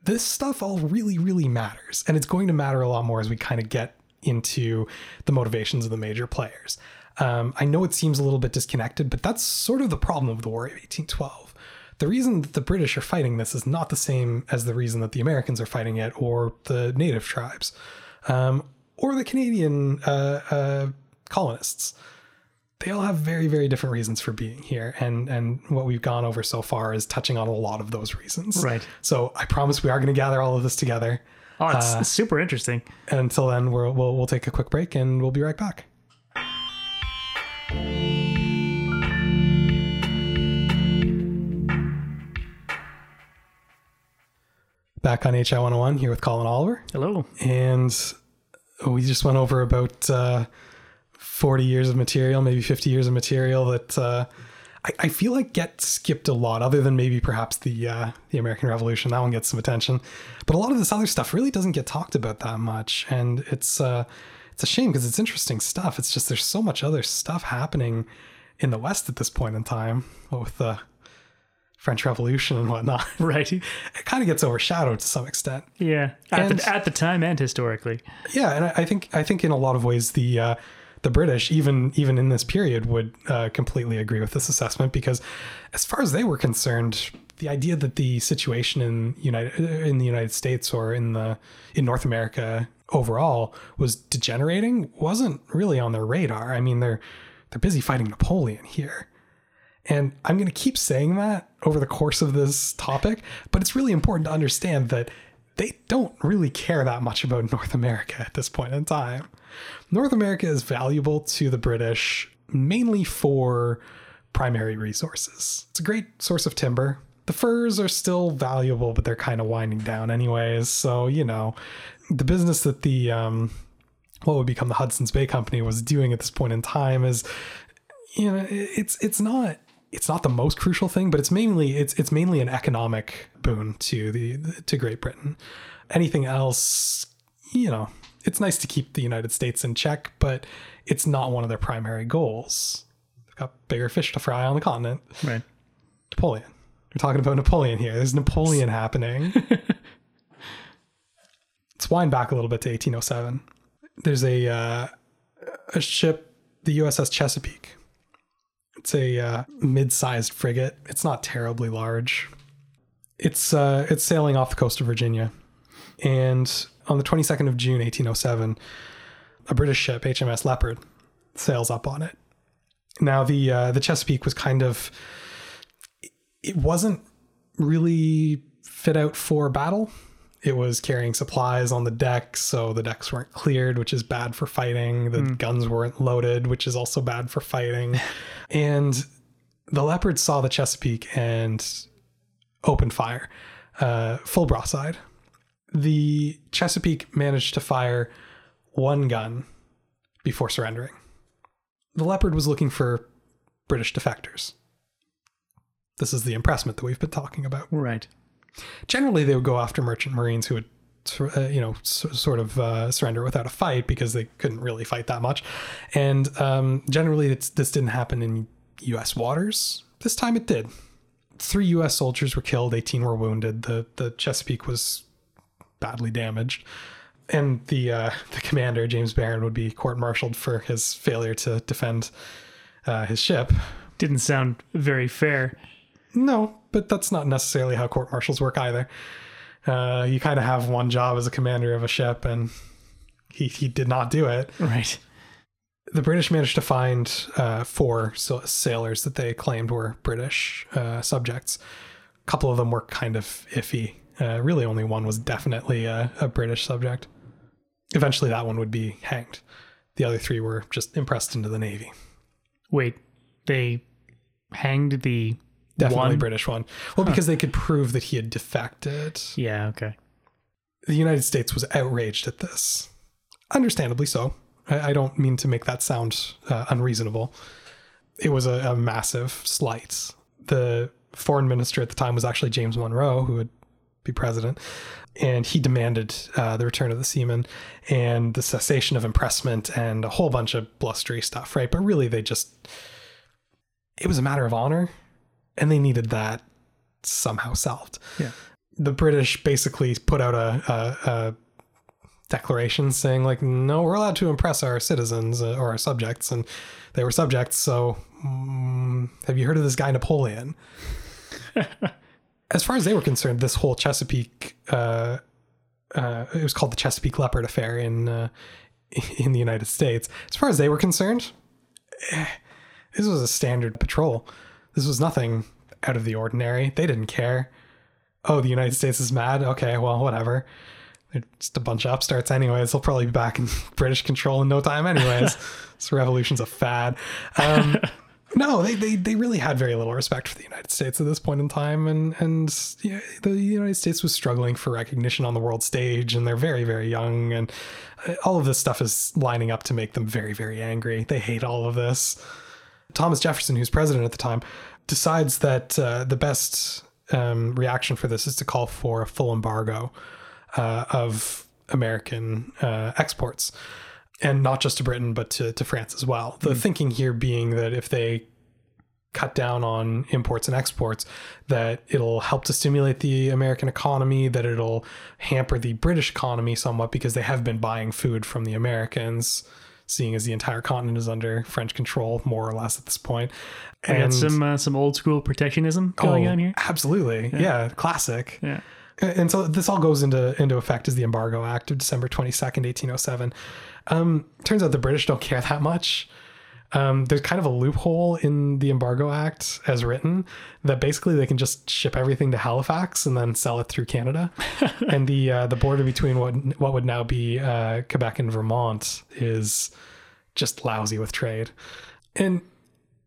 this stuff all really, really matters. And it's going to matter a lot more as we kind of get into the motivations of the major players. Um, I know it seems a little bit disconnected, but that's sort of the problem of the War of 1812. The reason that the British are fighting this is not the same as the reason that the Americans are fighting it or the native tribes um, or the Canadian uh, uh, colonists. They all have very, very different reasons for being here, and and what we've gone over so far is touching on a lot of those reasons. Right. So I promise we are going to gather all of this together. Oh, it's super interesting. And until then, we'll, we'll we'll take a quick break, and we'll be right back. Back on HI 101 here with Colin Oliver. Hello. and we just went over about uh, 40 years of material, maybe 50 years of material that uh, I, I feel like get skipped a lot, other than maybe perhaps the uh, the American Revolution. That one gets some attention, but a lot of this other stuff really doesn't get talked about that much, and it's uh, it's a shame because it's interesting stuff. It's just there's so much other stuff happening in the West at this point in time with the French Revolution and whatnot. Right. It kind of gets overshadowed to some extent. Yeah. At And- the at the time and historically. Yeah, and I, I think I think in a lot of ways the uh, the British, even even in this period, would uh, completely agree with this assessment because, as far as they were concerned, the idea that the situation in United in the United States or in the in North America overall was degenerating wasn't really on their radar. I mean, they're they're busy fighting Napoleon here. And I'm going to keep saying that over the course of this topic, but it's really important to understand that they don't really care that much about North America at this point in time. North America is valuable to the British mainly for primary resources. It's a great source of timber. The furs are still valuable, but they're kind of winding down anyways. So, you know, the business that the um, what would become the Hudson's Bay Company was doing at this point in time is you know it's it's not it's not the most crucial thing but it's mainly it's it's mainly an economic boon to the to Great Britain anything else you know it's nice to keep the United States in check but it's not one of their primary goals. They've got bigger fish to fry on the continent. Right. Napoleon. We're talking about Napoleon here. There's Napoleon happening. Let's wind back a little bit to 1807 there's a uh, a ship the USS Chesapeake. It's a uh, mid-sized frigate. It's not terribly large. It's uh, it's sailing off the coast of Virginia, and on the 22nd of June, 1807, a British ship, HMS Leopard, sails up on it. Now the uh, the Chesapeake was kind of it wasn't really fit out for battle. It was carrying supplies on the deck, so the decks weren't cleared, which is bad for fighting. The guns weren't loaded, which is also bad for fighting. and the Leopard saw the Chesapeake and opened fire, uh, full broadside. The Chesapeake managed to fire one gun before surrendering. The Leopard was looking for British defectors. This is the impressment that we've been talking about. Right. Generally, they would go after merchant marines who would, uh, you know, s- sort of uh, surrender without a fight because they couldn't really fight that much. And um, generally, it's, this didn't happen in U.S. waters. This time, it did. Three U.S. soldiers were killed. 18 were wounded. The the Chesapeake was badly damaged. And the uh, the commander James Barron would be court-martialed for his failure to defend uh, his ship. Didn't sound very fair. No, but that's not necessarily how court martials work either. Uh, you kind of have one job as a commander of a ship, and he, he did not do it. Right. The British managed to find uh, four sailors that they claimed were British uh, subjects. A couple of them were kind of iffy. Uh, really, only one was definitely a, a British subject. Eventually, that one would be hanged. The other three were just impressed into the Navy. Wait, they hanged the Definitely one? British one. Well, because they could prove that he had defected. Yeah, okay. the United States was outraged at this. Understandably so. I, I don't mean to make that sound uh, unreasonable. It was a, a massive slight. The foreign minister at the time was actually James Monroe, who would be president, and he demanded uh, the return of the seamen and the cessation of impressment and a whole bunch of blustery stuff, right? But really, they just. It was a matter of honor, and they needed that somehow solved Yeah. the British basically put out a, a, a declaration saying like, no, we're allowed to impress our citizens uh, or our subjects, and they were subjects. So, mm, have you heard of this guy Napoleon? as far as they were concerned, this whole Chesapeake, uh, uh, it was called the Chesapeake Leopard Affair in uh, in the United States. As far as they were concerned, eh, this was a standard patrol. This was nothing out of the ordinary. They didn't care oh, the United States is mad. Okay, well, whatever. They're just a bunch of upstarts, anyways. They'll probably be back in British control in no time, anyways. this revolution's a fad. Um, no, they, they they really had very little respect for the United States at this point in time, and and yeah, the United States was struggling for recognition on the world stage, and they're very very young, and uh, all of this stuff is lining up to make them very very angry. They hate all of this. Thomas Jefferson, who's president at the time, decides that uh, the best um, reaction for this is to call for a full embargo uh, of American uh, exports, and not just to Britain, but to, to France as well. The thinking here being that if they cut down on imports and exports, that it'll help to stimulate the American economy, that it'll hamper the British economy somewhat because they have been buying food from the Americans. Seeing as the entire continent is under French control, more or less at this point, I got some uh, some old school protectionism going Oh, on here. Absolutely. Yeah. classic. Yeah. And so this all goes into into effect as the Embargo Act of December 22nd, 1807. Um, turns out the British don't care that much. Um, there's kind of a loophole in the Embargo Act as written that basically they can just ship everything to Halifax and then sell it through Canada. and the uh, the border between what what would now be uh, Quebec and Vermont is just lousy with trade. And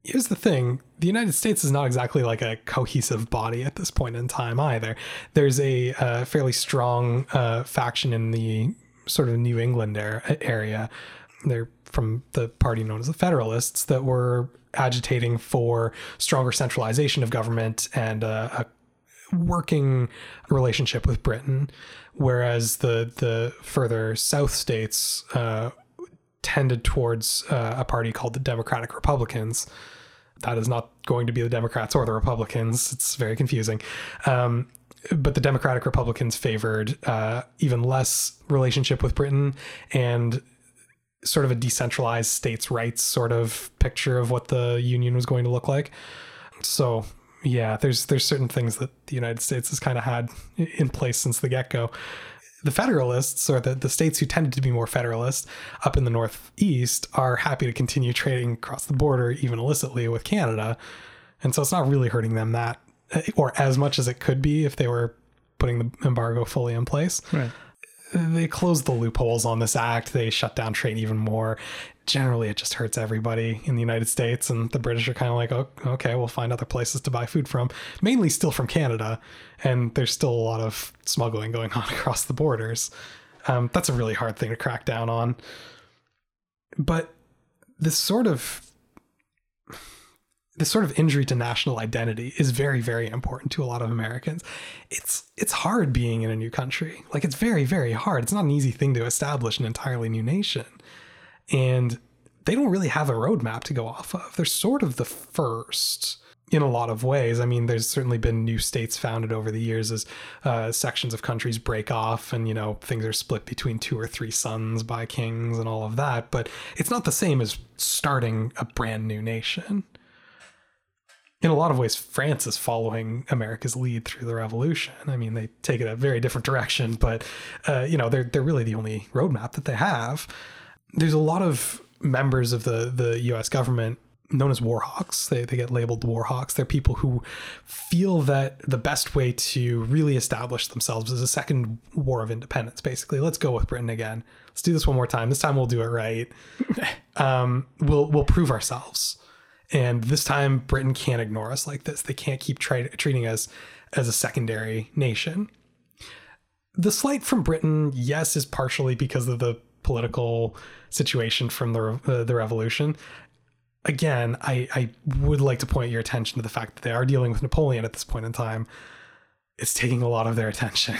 here's the thing the united states is not exactly like a cohesive body at this point in time either there's a uh, fairly strong uh, faction in the sort of new england area they're from the party known as the federalists that were agitating for stronger centralization of government and uh, a working relationship with britain whereas the the further south states uh, tended towards uh, a party called the Democratic Republicans. That is not going to be the Democrats or the Republicans. It's very confusing. Um, but the Democratic Republicans favored uh, even less relationship with Britain and sort of a decentralized states' rights sort of picture of what the union was going to look like. So yeah, there's there's certain things that the United States has kind of had in place since the get go the Federalists, or the, the states who tended to be more Federalist up in the Northeast, are happy to continue trading across the border, even illicitly, with Canada. And so it's not really hurting them that, or as much as it could be if they were putting the embargo fully in place. Right. They closed the loopholes on this act, they shut down trade even more. Generally, it just hurts everybody in the United States, and the British are kind of like, oh, okay, we'll find other places to buy food from, mainly still from Canada. And there's still a lot of smuggling going on across the borders. Um, that's a really hard thing to crack down on. But this sort of this sort of injury to national identity is very very important to a lot of Americans. It's it's hard being in a new country. Like it's very very hard. It's not an easy thing to establish an entirely new nation. And they don't really have a roadmap to go off of. They're sort of the first in a lot of ways. I mean, there's certainly been new states founded over the years as uh, sections of countries break off and, you know, things are split between two or three sons by kings and all of that. But it's not the same as starting a brand new nation. In a lot of ways, France is following America's lead through the revolution. I mean, they take it a very different direction, but, uh, you know, they're, they're really the only roadmap that they have. There's a lot of members of the, the US government known as war hawks. They, they get labeled war hawks. They're people who feel that the best way to really establish themselves is a second war of independence, basically. Let's go with Britain again. Let's do this one more time. This time we'll do it right. um, we'll we'll prove ourselves. And this time Britain can't ignore us like this. They can't keep try, treating us as a secondary nation. The slight from Britain, yes, is partially because of the political situation from the uh, the revolution again, I, I would like to point your attention to the fact that they are dealing with Napoleon at this point in time. It's taking a lot of their attention.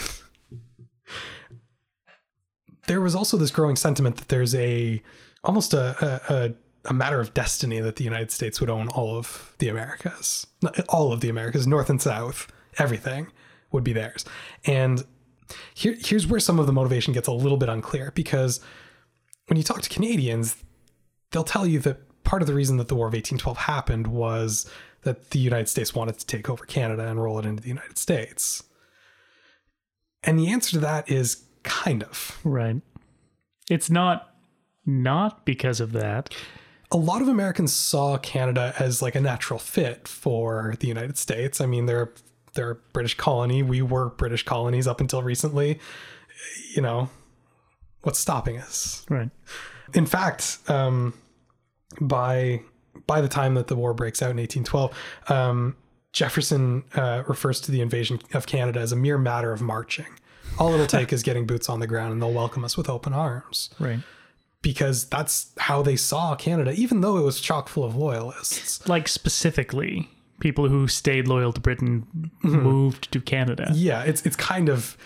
there was also this growing sentiment that there's a almost a, a, a matter of destiny that the United States would own all of the Americas, all of the Americas, North and South, everything would be theirs. And here, here's where some of the motivation gets a little bit unclear because when you talk to Canadians, they'll tell you that part of the reason that the War of 1812 happened was that the United States wanted to take over Canada and roll it into the United States. And the answer to that is kind of. Right. It's not not because of that. A lot of Americans saw Canada as like a natural fit for the United States. I mean, they're they're a British colony. We were British colonies up until recently. You know, what's stopping us? Right. In fact, um, by by the time that the war breaks out in 1812, um, Jefferson uh, refers to the invasion of Canada as a mere matter of marching. All it'll take is getting boots on the ground, and they'll welcome us with open arms. Right. Because that's how they saw Canada, even though it was chock full of loyalists. Like specifically, people who stayed loyal to Britain mm-hmm. moved to Canada. Yeah, it's it's kind of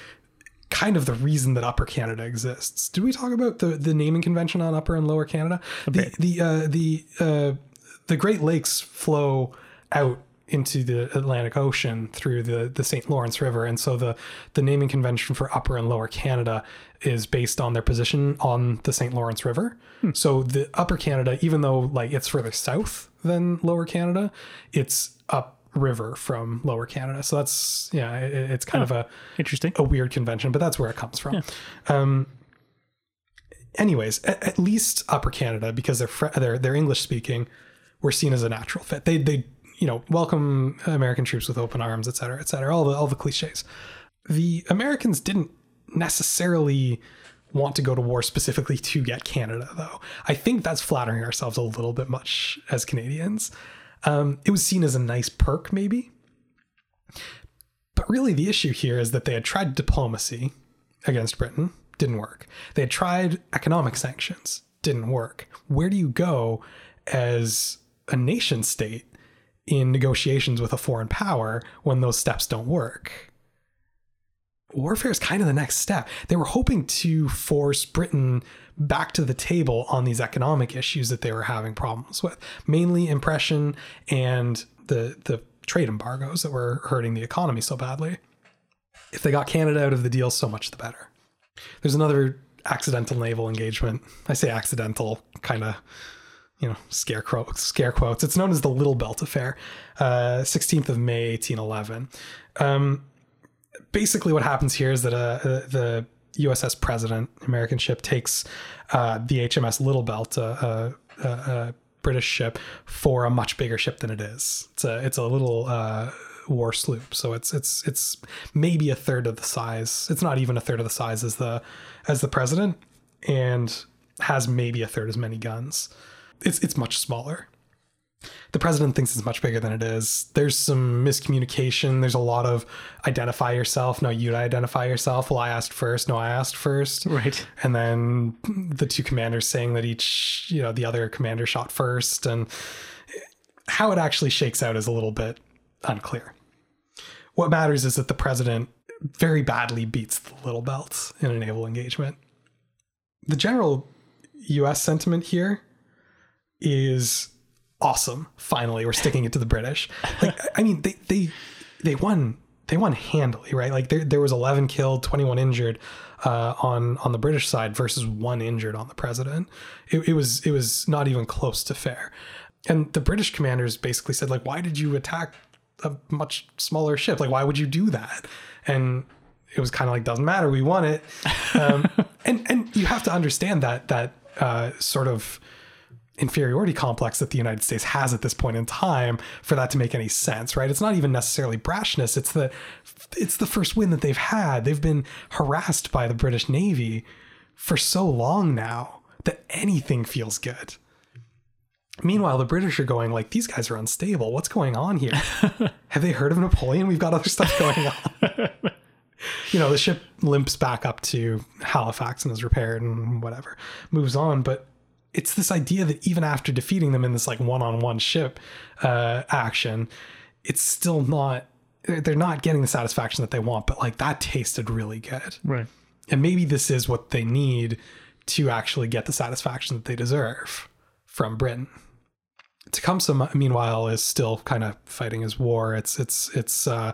kind of the reason that Upper Canada exists. Did we talk about the the naming convention on Upper and Lower Canada? The the uh, the uh, the Great Lakes flow out into the Atlantic Ocean through the the St. Lawrence River, and so the the naming convention for Upper and Lower Canada is based on their position on the St. Lawrence River. Hmm. So the Upper Canada, even though like it's further south than Lower Canada, it's up river from lower canada so that's yeah it, it's kind oh, of a interesting a weird convention but that's where it comes from yeah. um anyways at, at, least upper canada because they're they're they're english speaking were seen as a natural fit they they you know welcome american troops with open arms et cetera et cetera all the all the cliches the americans didn't necessarily want to go to war specifically to get canada though i think that's flattering ourselves a little bit much as canadians um, it was seen as a nice perk, maybe. But really, the issue here is that they had tried diplomacy against Britain, didn't work. They had tried economic sanctions, didn't work. Where do you go as a nation state in negotiations with a foreign power when those steps don't work? Warfare is kind of the next step. They were hoping to force Britain back to the table on these economic issues that they were having problems with, mainly impression and the the trade embargoes that were hurting the economy so badly. If they got Canada out of the deal, so much the better. There's another accidental naval engagement. I say accidental, kind of, you know, scare quotes. Scare quotes. It's known as the Little Belt Affair, uh, 16th of May, 1811. Um, basically, what happens here is that uh, the USS President, American ship, takes uh, the HMS Little Belt, a, a, a, British ship, for a much bigger ship than it is. It's a it's a little uh, war sloop, so it's it's it's maybe a third of the size. It's not even a third of the size as the as the President, and has maybe a third as many guns. It's it's much smaller the president thinks it's much bigger than it is. There's some miscommunication. There's a lot of identify yourself. No, you identify yourself. Well, I asked first. No, I asked first. Right. And then the two commanders saying that each, you know, the other commander shot first. And how it actually shakes out is a little bit unclear. What matters is that the president very badly beats the little belts in a naval engagement. The general US sentiment here is awesome. Finally, we're sticking it to the British. Like, I mean, they they they won they won handily, right? Like there there was 11 killed, 21 injured uh, on on the British side versus one injured on the president. It, it was it was not even close to fair. And the British commanders basically said like, why did you attack a much smaller ship? Like, why would you do that? And it was kind of like doesn't matter, we won it. Um, and and you have to understand that that uh, sort of inferiority complex that the United States has at this point in time for that to make any sense, right? It's not even necessarily brashness. It's the it's the first win that they've had. They've been harassed by the British Navy for so long now that anything feels good. Meanwhile, the British are going like these guys are unstable. What's going on here? Have they heard of Napoleon? We've got other stuff going on. you know, the ship limps back up to Halifax and is repaired and whatever, moves on. But it's this idea that even after defeating them in this like one-on-one ship uh, action, it's still not. They're not getting the satisfaction that they want. But like that tasted really good, Right. and maybe this is what they need to actually get the satisfaction that they deserve from Britain. Tecumseh, meanwhile, is still kind of fighting his war. It's it's it's uh,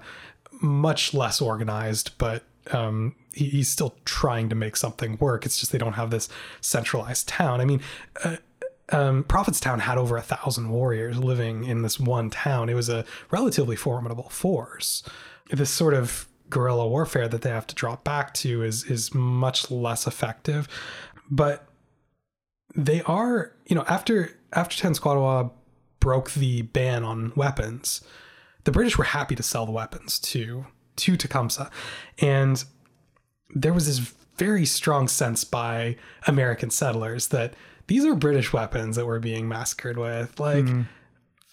much less organized, but um, he's still trying to make something work. It's just they don't have this centralized town. I mean, uh, um, Prophetstown had over a thousand warriors living in this one town. It was a relatively formidable force. This sort of guerrilla warfare that they have to drop back to is is much less effective, but they are, you know, after after Ten Tenskwatawa broke the ban on weapons, the British were happy to sell the weapons to to Tecumseh, and there was this very strong sense by American settlers that these are British weapons that we're being massacred with. Like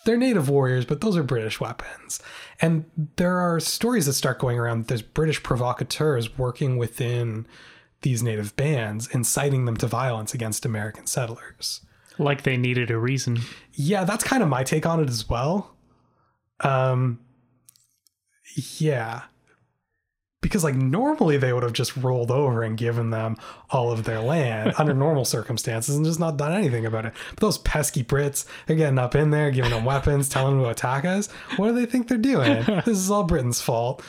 they're native warriors, but those are British weapons. And there are stories that start going around. that There's British provocateurs working within these native bands, inciting them to violence against American settlers. Like they needed a reason. Yeah, that's kind of my take on it as well. Um, yeah, because like normally they would have just rolled over and given them all of their land under normal circumstances and just not done anything about it. But those pesky Brits, they're getting up in there, giving them weapons, telling them to attack us. What do they think they're doing? this is all Britain's fault.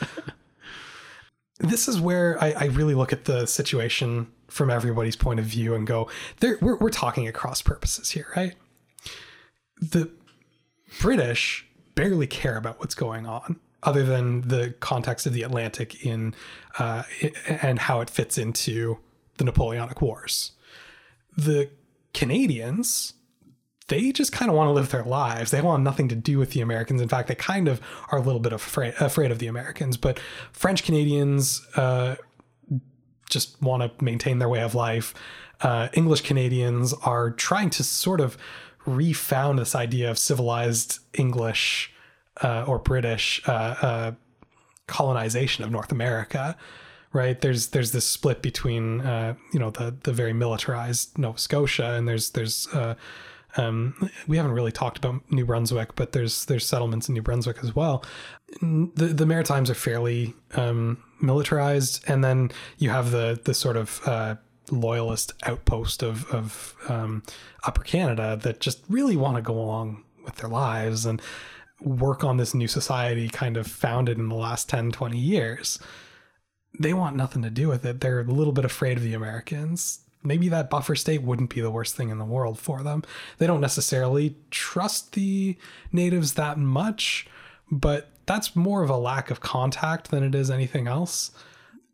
This is where I, I really look at the situation from everybody's point of view and go, we're, we're talking at cross purposes here, right? The British barely care about what's going on other than the context of the Atlantic in uh, and how it fits into the Napoleonic Wars. The Canadians, they just kind of want to live their lives. They want nothing to do with the Americans. In fact, they kind of are a little bit afraid afraid of the Americans. But French Canadians uh, just want to maintain their way of life. Uh, English Canadians are trying to sort of refound this idea of civilized English uh, or British uh, uh, colonization of North America. Right there's there's this split between uh, you know the the very militarized Nova Scotia and there's there's uh, um, we haven't really talked about New Brunswick, but there's there's settlements in New Brunswick as well. The the Maritimes are fairly um, militarized, and then you have the the sort of uh, loyalist outpost of of um, Upper Canada that just really want to go along with their lives and work on this new society kind of founded in the last 10 20 years they want nothing to do with it. They're a little bit afraid of the americans. Maybe that buffer state wouldn't be the worst thing in the world for them. They don't necessarily trust the natives that much but that's more of a lack of contact than it is anything else.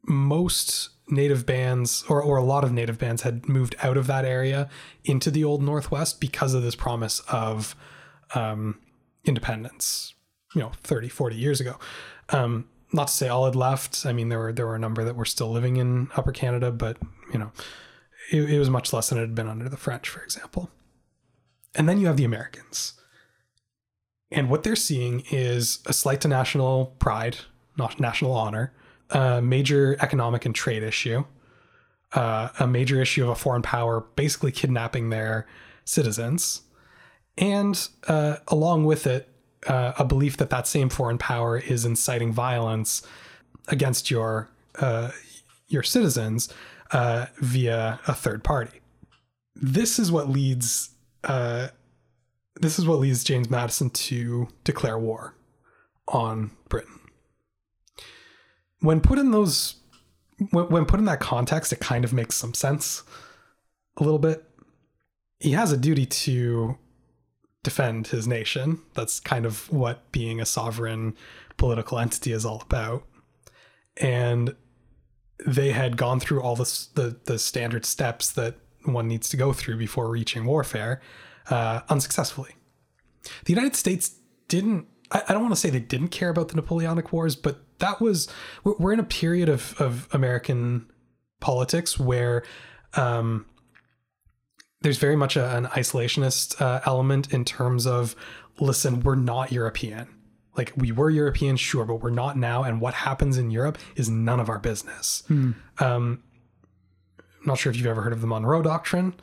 Most native bands or, or a lot of native bands had moved out of that area into the old northwest because of this promise of um, independence you know 30 40 years ago. Um, not to say all had left. I mean there were there were a number that were still living in upper canada but you know it, it was much less than it had been under the french for example. And then you have the americans. And what they're seeing is a slight to national pride not national honor a major economic and trade issue uh, a major issue of a foreign power basically kidnapping their citizens and uh, along with it, uh, a belief that that same foreign power is inciting violence against your uh, your citizens uh, via a third party. This is what leads uh, this is what leads James Madison to declare war on Britain. When put in those when, when put in that context, it kind of makes some sense a little bit. He has a duty to defend his nation. That's kind of what being a sovereign political entity is all about. And they had gone through all the the standard steps that one needs to go through before reaching warfare uh, unsuccessfully. The United States didn't. I, I don't want to say they didn't care about the Napoleonic Wars, but that was we're in a period of of American politics where um, there's very much a, an isolationist uh, element in terms of listen, we're not European. Like we were European, sure, but we're not now. And what happens in Europe is none of our business. Um, I'm not sure if you've ever heard of the Monroe Doctrine.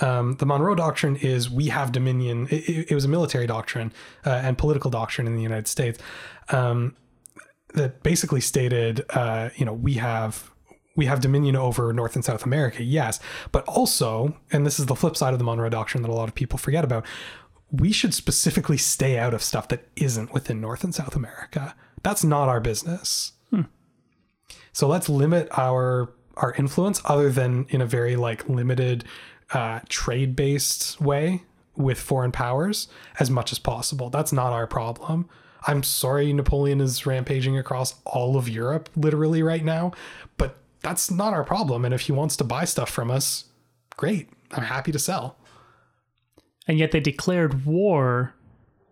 Um, the Monroe Doctrine is we have dominion. It, it was a military doctrine uh, and political doctrine in the United States um, that basically stated, uh, you know, we have we have dominion over North and South America, yes, but also, and this is the flip side of the Monroe Doctrine that a lot of people forget about, we should specifically stay out of stuff that isn't within North and South America. That's not our business. So let's limit our our influence, other than in a very like limited uh, trade based way with foreign powers, as much as possible. That's not our problem. I'm sorry Napoleon is rampaging across all of Europe literally right now, but that's not our problem. And if he wants to buy stuff from us, great. I'm happy to sell. And yet they declared war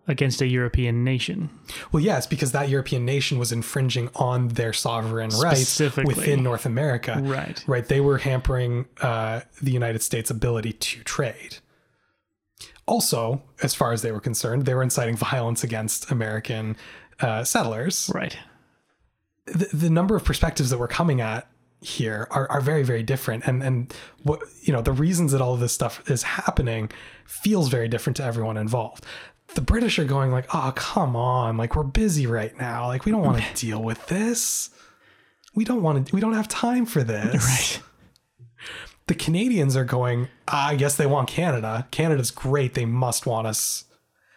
against a European nation. Well, yes, because that European nation was infringing on their sovereign rights within North America. Right. Right. They were hampering uh, the United States' ability to trade. Also, as far as they were concerned, they were inciting violence against American uh, settlers. Right. The, the number of perspectives that we're coming at here are, are very very different. And and what you know the reasons that all of this stuff is happening feels very different to everyone involved. The british are going like oh come on like we're busy right now. Like we don't want to deal with this. We don't want to we don't have time for this. Right. the canadians are going "Ah, i guess they want canada. Canada's great. They must want us.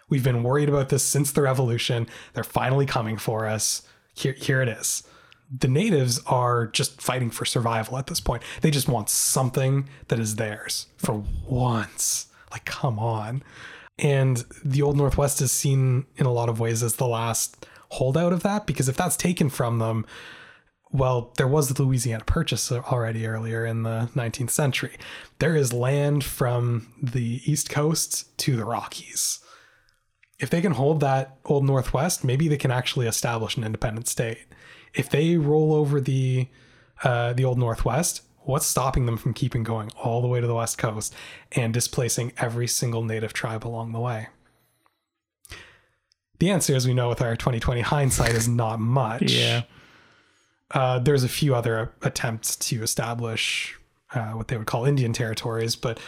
We've been worried about this since the revolution. They're finally coming for us. Here here it is the natives are just fighting for survival at this point. They just want something that is theirs for once. Like, come on. And the Old Northwest is seen in a lot of ways as the last holdout of that, because if that's taken from them, well, there was the Louisiana Purchase already earlier in the 19th century. There is land from the East Coast to the Rockies. If they can hold that Old Northwest, maybe they can actually establish an independent state. If they roll over the uh, the old northwest what's stopping them from keeping going all the way to the west coast and displacing every single native tribe along the way? The answer as we know with our 2020 hindsight is not much. Yeah. uh, there's a few other attempts to establish uh, what they would call Indian territories, but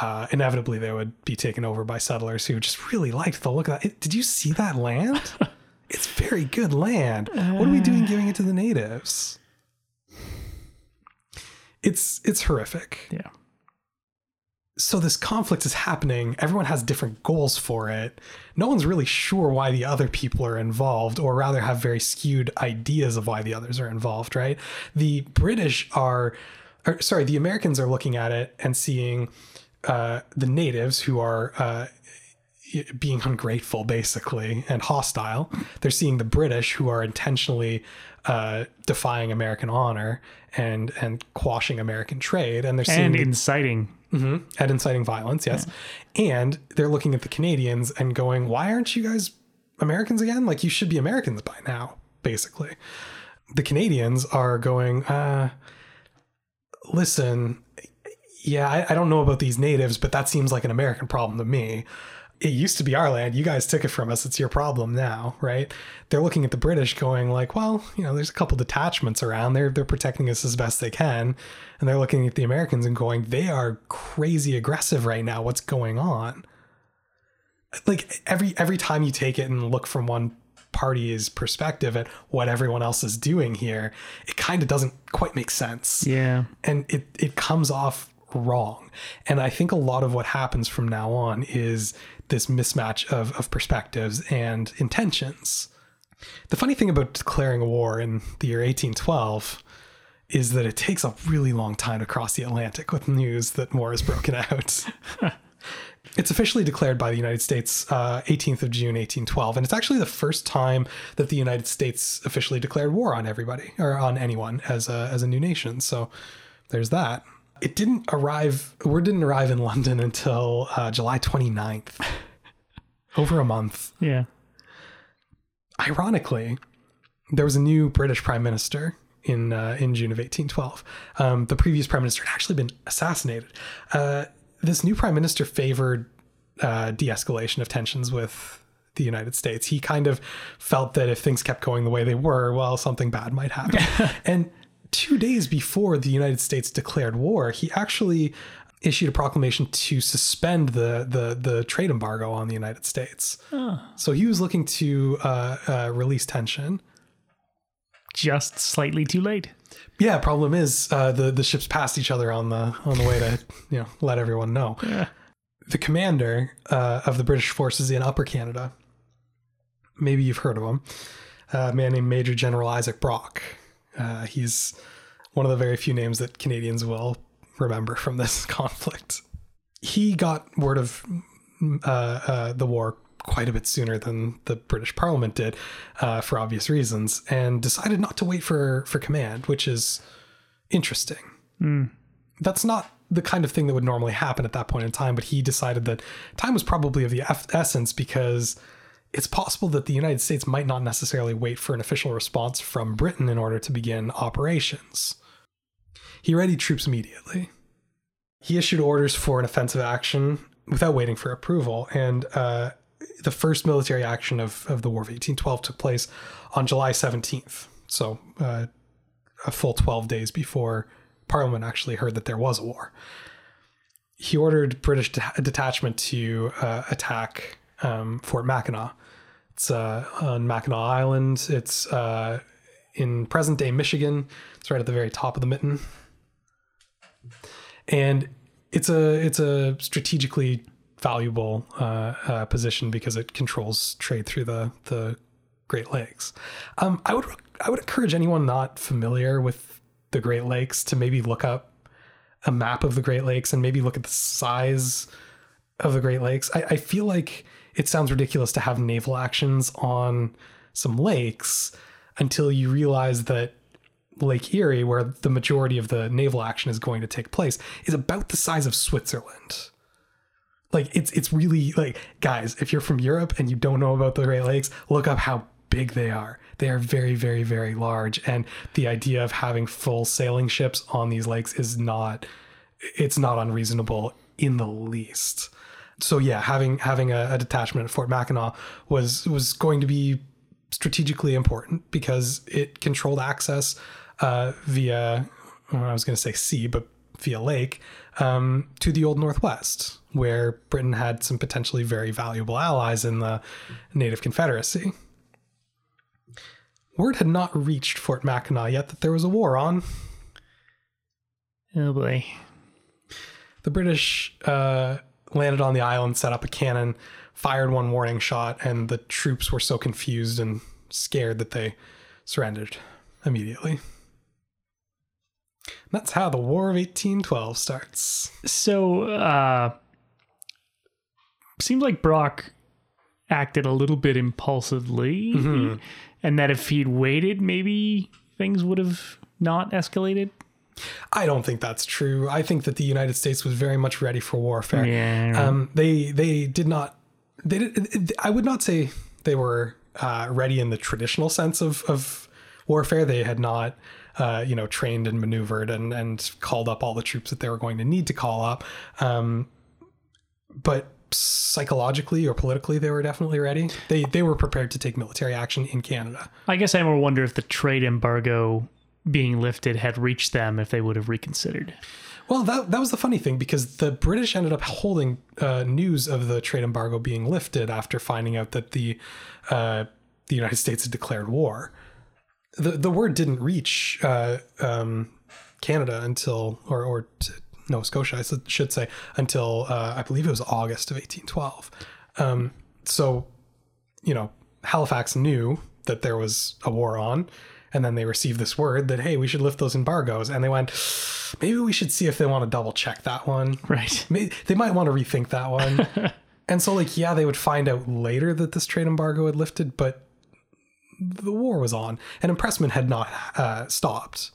uh, inevitably they would be taken over by settlers who just really liked the look of that. It- did you see that land? it's very good land. What are we doing giving it to the natives? It's it's horrific. Yeah. So this conflict is happening. Everyone has different goals for it. No one's really sure why the other people are involved, or rather have very skewed ideas of why the others are involved, right? The British are, or, sorry, the Americans are looking at it and seeing uh, the natives who are uh, being ungrateful, basically, and hostile. They're seeing the British who are intentionally uh, defying American honor and and quashing American trade, and they're seeing And the inciting. Mhm. and inciting violence, yes. And they're looking at the Canadians and going, "Why aren't you guys Americans again? Like you should be Americans by now." Basically, the Canadians are going, uh, "Listen, yeah, I, I don't know about these natives, but that seems like an American problem to me." It used to be our land. You guys took it from us. It's your problem now, right? They're looking at the British going like, well, you know, there's a couple detachments around. They're they're protecting us as best they can. And they're looking at the Americans and going, they are crazy aggressive right now. What's going on? like every every time you take it and look from one party's perspective at what everyone else is doing here, it kind of doesn't quite make sense. Yeah. And it it comes off wrong. And I think a lot of what happens from now on is this mismatch of, of perspectives and intentions. The funny thing about declaring a war in the year 1812 is that it takes a really long time to cross the Atlantic with news that war has broken out. it's officially declared by the United States uh, 18th of June 1812, and it's actually the first time that the United States officially declared war on everybody or on anyone as a as a new nation. So there's that. It didn't arrive. Word didn't arrive in London until uh, July 29th. Over a month. Yeah. Ironically, there was a new British prime minister in uh, in June of 1812. Um, the previous prime minister had actually been assassinated. Uh, this new prime minister favored uh, de-escalation of tensions with the United States. He kind of felt that if things kept going the way they were, well, something bad might happen. and two days before the United States declared war, he actually issued a proclamation to suspend the the, the trade embargo on the United States. So he was looking to uh, uh, release tension. Just slightly too late. Yeah, problem is uh, the the ships passed each other on the on the way to you know let everyone know. Yeah. The commander uh, of the British forces in Upper Canada, maybe you've heard of him, a man named Major General Isaac Brock. Uh, he's one of the very few names that Canadians will remember from this conflict. He got word of uh, uh, the war quite a bit sooner than the British Parliament did, uh, for obvious reasons, and decided not to wait for for command, which is interesting. That's not the kind of thing that would normally happen at that point in time, but he decided that time was probably of the essence because it's possible that the United States might not necessarily wait for an official response from Britain in order to begin operations. He readied troops immediately. He issued orders for an offensive action without waiting for approval, and uh, the first military action of, of the War of 1812 took place on July 17th. So, uh, a full 12 days before Parliament actually heard that there was a war. He ordered British de- detachment to uh, attack um, Fort Mackinac. It's uh, on Mackinac Island. It's uh, in present day Michigan. It's right at the very top of the mitten, and it's a it's a strategically valuable uh, uh, position because it controls trade through the the Great Lakes. Um, I would I would encourage anyone not familiar with the Great Lakes to maybe look up a map of the Great Lakes and maybe look at the size of the Great Lakes. I, I feel like it sounds ridiculous to have naval actions on some lakes until you realize that Lake Erie, where the majority of the naval action is going to take place, is about the size of Switzerland. Like it's it's really like guys, if you're from Europe and you don't know about the Great Lakes, look up how big they are. They are very, very, very large. And the idea of having full sailing ships on these lakes is not it's not unreasonable in the least. So yeah, having having a, a detachment at Fort Mackinac was was going to be strategically important because it controlled access uh, via well, I was going to say sea, but via lake um, to the old Northwest, where Britain had some potentially very valuable allies in the Native Confederacy. Word had not reached Fort Mackinac yet that there was a war on. Oh boy. The British uh, landed on the island, set up a cannon, fired one warning shot, and the troops were so confused and scared that they surrendered immediately. That's how the War of 1812 starts. So, uh, seems like Brock acted a little bit impulsively, and that if he'd waited, maybe things would have not escalated. I don't think that's true. I think that the United States was very much ready for warfare. Yeah. Um, they they did not. They did. I would not say they were uh, ready in the traditional sense of of warfare. They had not. Uh, you know, trained and maneuvered and and called up all the troops that they were going to need to call up. Um, but psychologically or politically, they were definitely ready. They they were prepared to take military action in Canada. I guess I more wonder if the trade embargo being lifted had reached them if they would have reconsidered. Well, that that was the funny thing because the British ended up holding uh, news of the trade embargo being lifted after finding out that the uh, the United States had declared war. the The word didn't reach uh, um, Canada until, or or Nova Scotia, I should say, until uh, I believe it was August of 1812. Um, so, you know, Halifax knew that there was a war on and then they received this word that hey we should lift those embargoes. And they went maybe we should see if they want to double check that one. Right. Maybe, they might want to rethink that one. And so like yeah they would find out later that this trade embargo had lifted but the war was on. And impressment had not uh, stopped.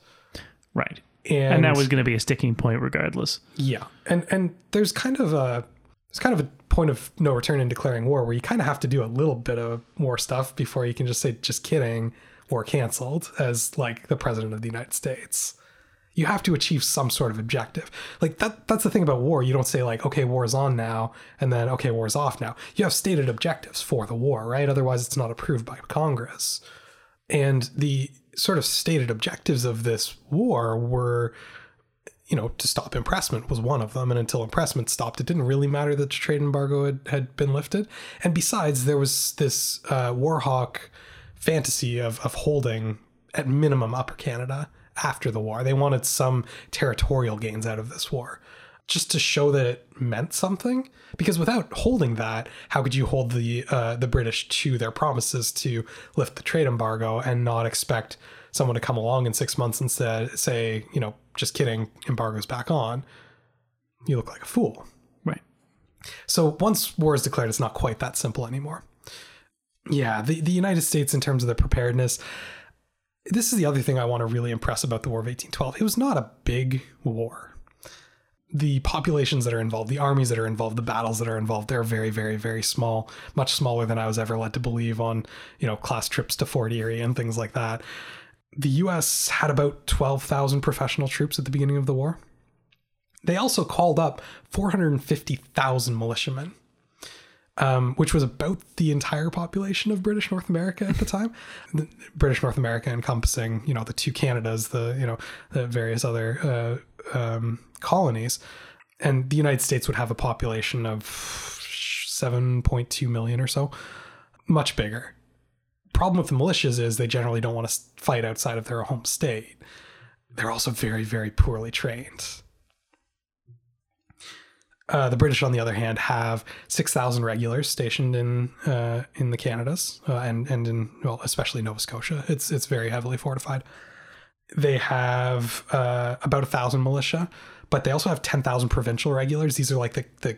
Right. And, and that was going to be a sticking point regardless. Yeah. And and there's kind of a there's kind of a point of no return in declaring war where you kind of have to do a little bit of more stuff before you can just say just kidding or canceled as like the president of the United States. You have to achieve some sort of objective. Like that that's the thing about war. You don't say like, okay, war is on now, and then okay, war is off now. You have stated objectives for the war, right? Otherwise it's not approved by Congress. And the sort of stated objectives of this war were you know, to stop impressment was one of them. And until impressment stopped, it didn't really matter that the trade embargo had, had been lifted. And besides, there was this uh, Warhawk fantasy of of holding at minimum Upper Canada after the war. They wanted some territorial gains out of this war just to show that it meant something. Because without holding that how could you hold the uh, the british to their promises to lift the trade embargo and not expect someone to come along in six months and say, say you know just kidding embargo's back on. You look like a fool. Right. So once war is declared it's not quite that simple anymore yeah, the, the United States, in terms of the preparedness, this is the other thing I want to really impress about the War of 1812. It was not a big war. The populations that are involved, the armies that are involved, the battles that are involved, they're very, very, very small, much smaller than I was ever led to believe on, you know, class trips to Fort Erie and things like that. The US had about 12,000 professional troops at the beginning of the war. They also called up 450,000 militiamen um, which was about the entire population of British North America at the time. British North America encompassing, you know, the two Canadas, the you know, the various other uh, um, colonies, and the United States would have a population of 7.2 million or so, much bigger. Problem with the militias is they generally don't want to fight outside of their home state. They're also very, very poorly trained. Uh, the British, on the other hand, have six thousand regulars stationed in uh, in the Canadas uh, and and in well, especially Nova Scotia. It's it's very heavily fortified. They have uh, about a thousand militia, but they also have ten thousand provincial regulars. These are like the the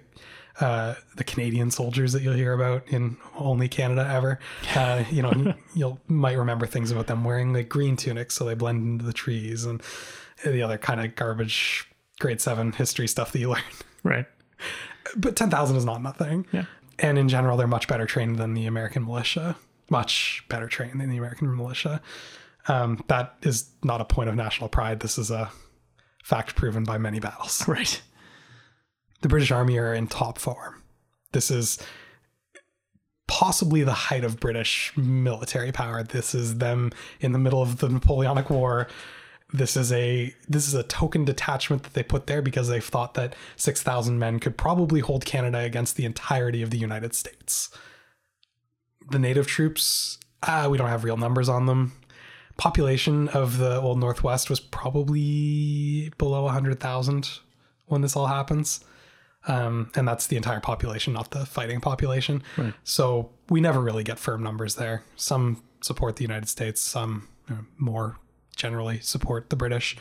uh, the Canadian soldiers that you'll hear about in only Canada ever. Uh, you know, you'll might remember things about them wearing like green tunics so they blend into the trees and the other kind of garbage grade seven history stuff that you learn. Right but 10,000 is not nothing. Yeah. And in general, they're much better trained than the American militia, much better trained than the American militia. Um, that is not a point of national pride. This is a fact proven by many battles. Right. The British Army are in top form. This is possibly the height of British military power. This is them in the middle of the Napoleonic War this is a this is a token detachment that they put there because they thought that 6000 men could probably hold Canada against the entirety of the United States. The native troops, uh, we don't have real numbers on them. Population of the old Northwest was probably below 100,000 when this all happens. Um, and that's the entire population, not the fighting population. Right. So we never really get firm numbers there. Some support the United States, some you know, more generally support the British.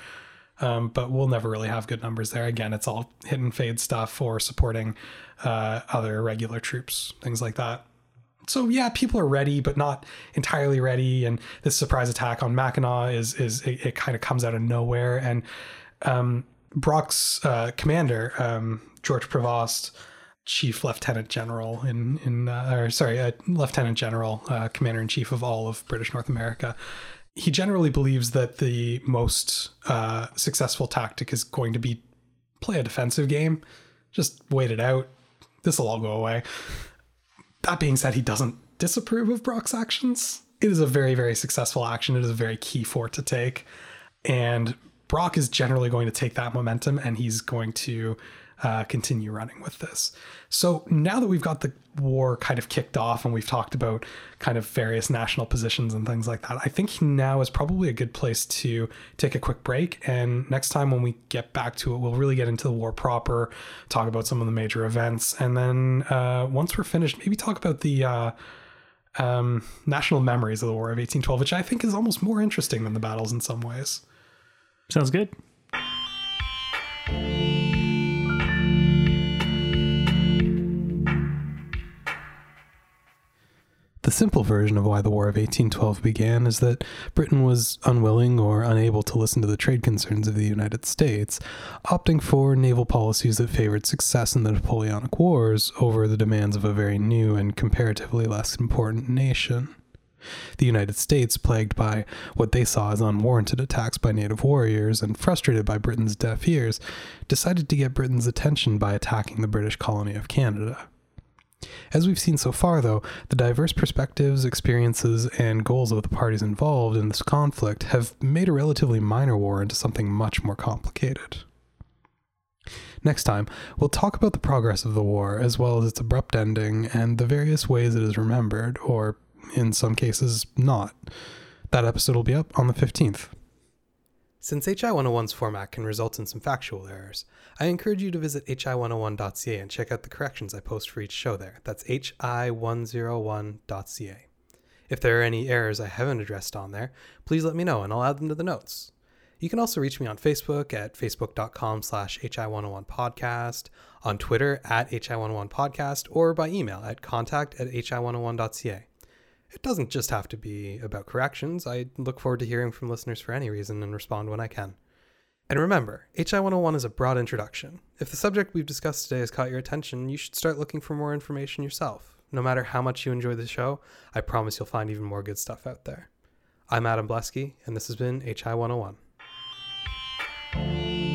Um, but we'll never really have good numbers there. Again, it's all hit and fade stuff or supporting uh, other regular troops, things like that. So yeah, people are ready, but not entirely ready. And this surprise attack on Mackinac is is it, it kind of comes out of nowhere. And um, Brock's uh, commander, um, George Prevost, Chief Lieutenant General in in uh, or sorry, uh, Lieutenant General, uh, Commander in Chief of all of British North America, he generally believes that the most uh, successful tactic is going to be play a defensive game, just wait it out. This will all go away. That being said, he doesn't disapprove of Brock's actions. It is a very, very successful action. It is a very key fort to take. And Brock is generally going to take that momentum and he's going to uh, continue running with this. So now that we've got the war kind of kicked off and we've talked about kind of various national positions and things like that, I think now is probably a good place to take a quick break. And next time when we get back to it, we'll really get into the war proper, talk about some of the major events. And then uh, once we're finished, maybe talk about the. Uh, um, national memories of the War of 1812, which I think is almost more interesting than the battles in some ways. Sounds good. The simple version of why the War of 1812 began is that Britain was unwilling or unable to listen to the trade concerns of the United States, opting for naval policies that favored success in the Napoleonic Wars over the demands of a very new and comparatively less important nation. The United States, plagued by what they saw as unwarranted attacks by native warriors and frustrated by Britain's deaf ears, decided to get Britain's attention by attacking the British colony of Canada. As we've seen so far, though, the diverse perspectives, experiences, and goals of the parties involved in this conflict have made a relatively minor war into something much more complicated. Next time, we'll talk about the progress of the war, as well as its abrupt ending and the various ways it is remembered, or in some cases, not. That episode will be up on the 15th. Since HI101's format can result in some factual errors, I encourage you to visit hi101.ca and check out the corrections I post for each show there. That's hi101.ca. If there are any errors I haven't addressed on there, please let me know and I'll add them to the notes. You can also reach me on Facebook at facebook.com slash hi101podcast, on Twitter at hi101podcast, or by email at contact at hi101.ca. It doesn't just have to be about corrections. I look forward to hearing from listeners for any reason and respond when I can. And remember, HI 101 is a broad introduction. If the subject we've discussed today has caught your attention, you should start looking for more information yourself. No matter how much you enjoy the show, I promise you'll find even more good stuff out there. I'm Adam Blesky, and this has been HI 101.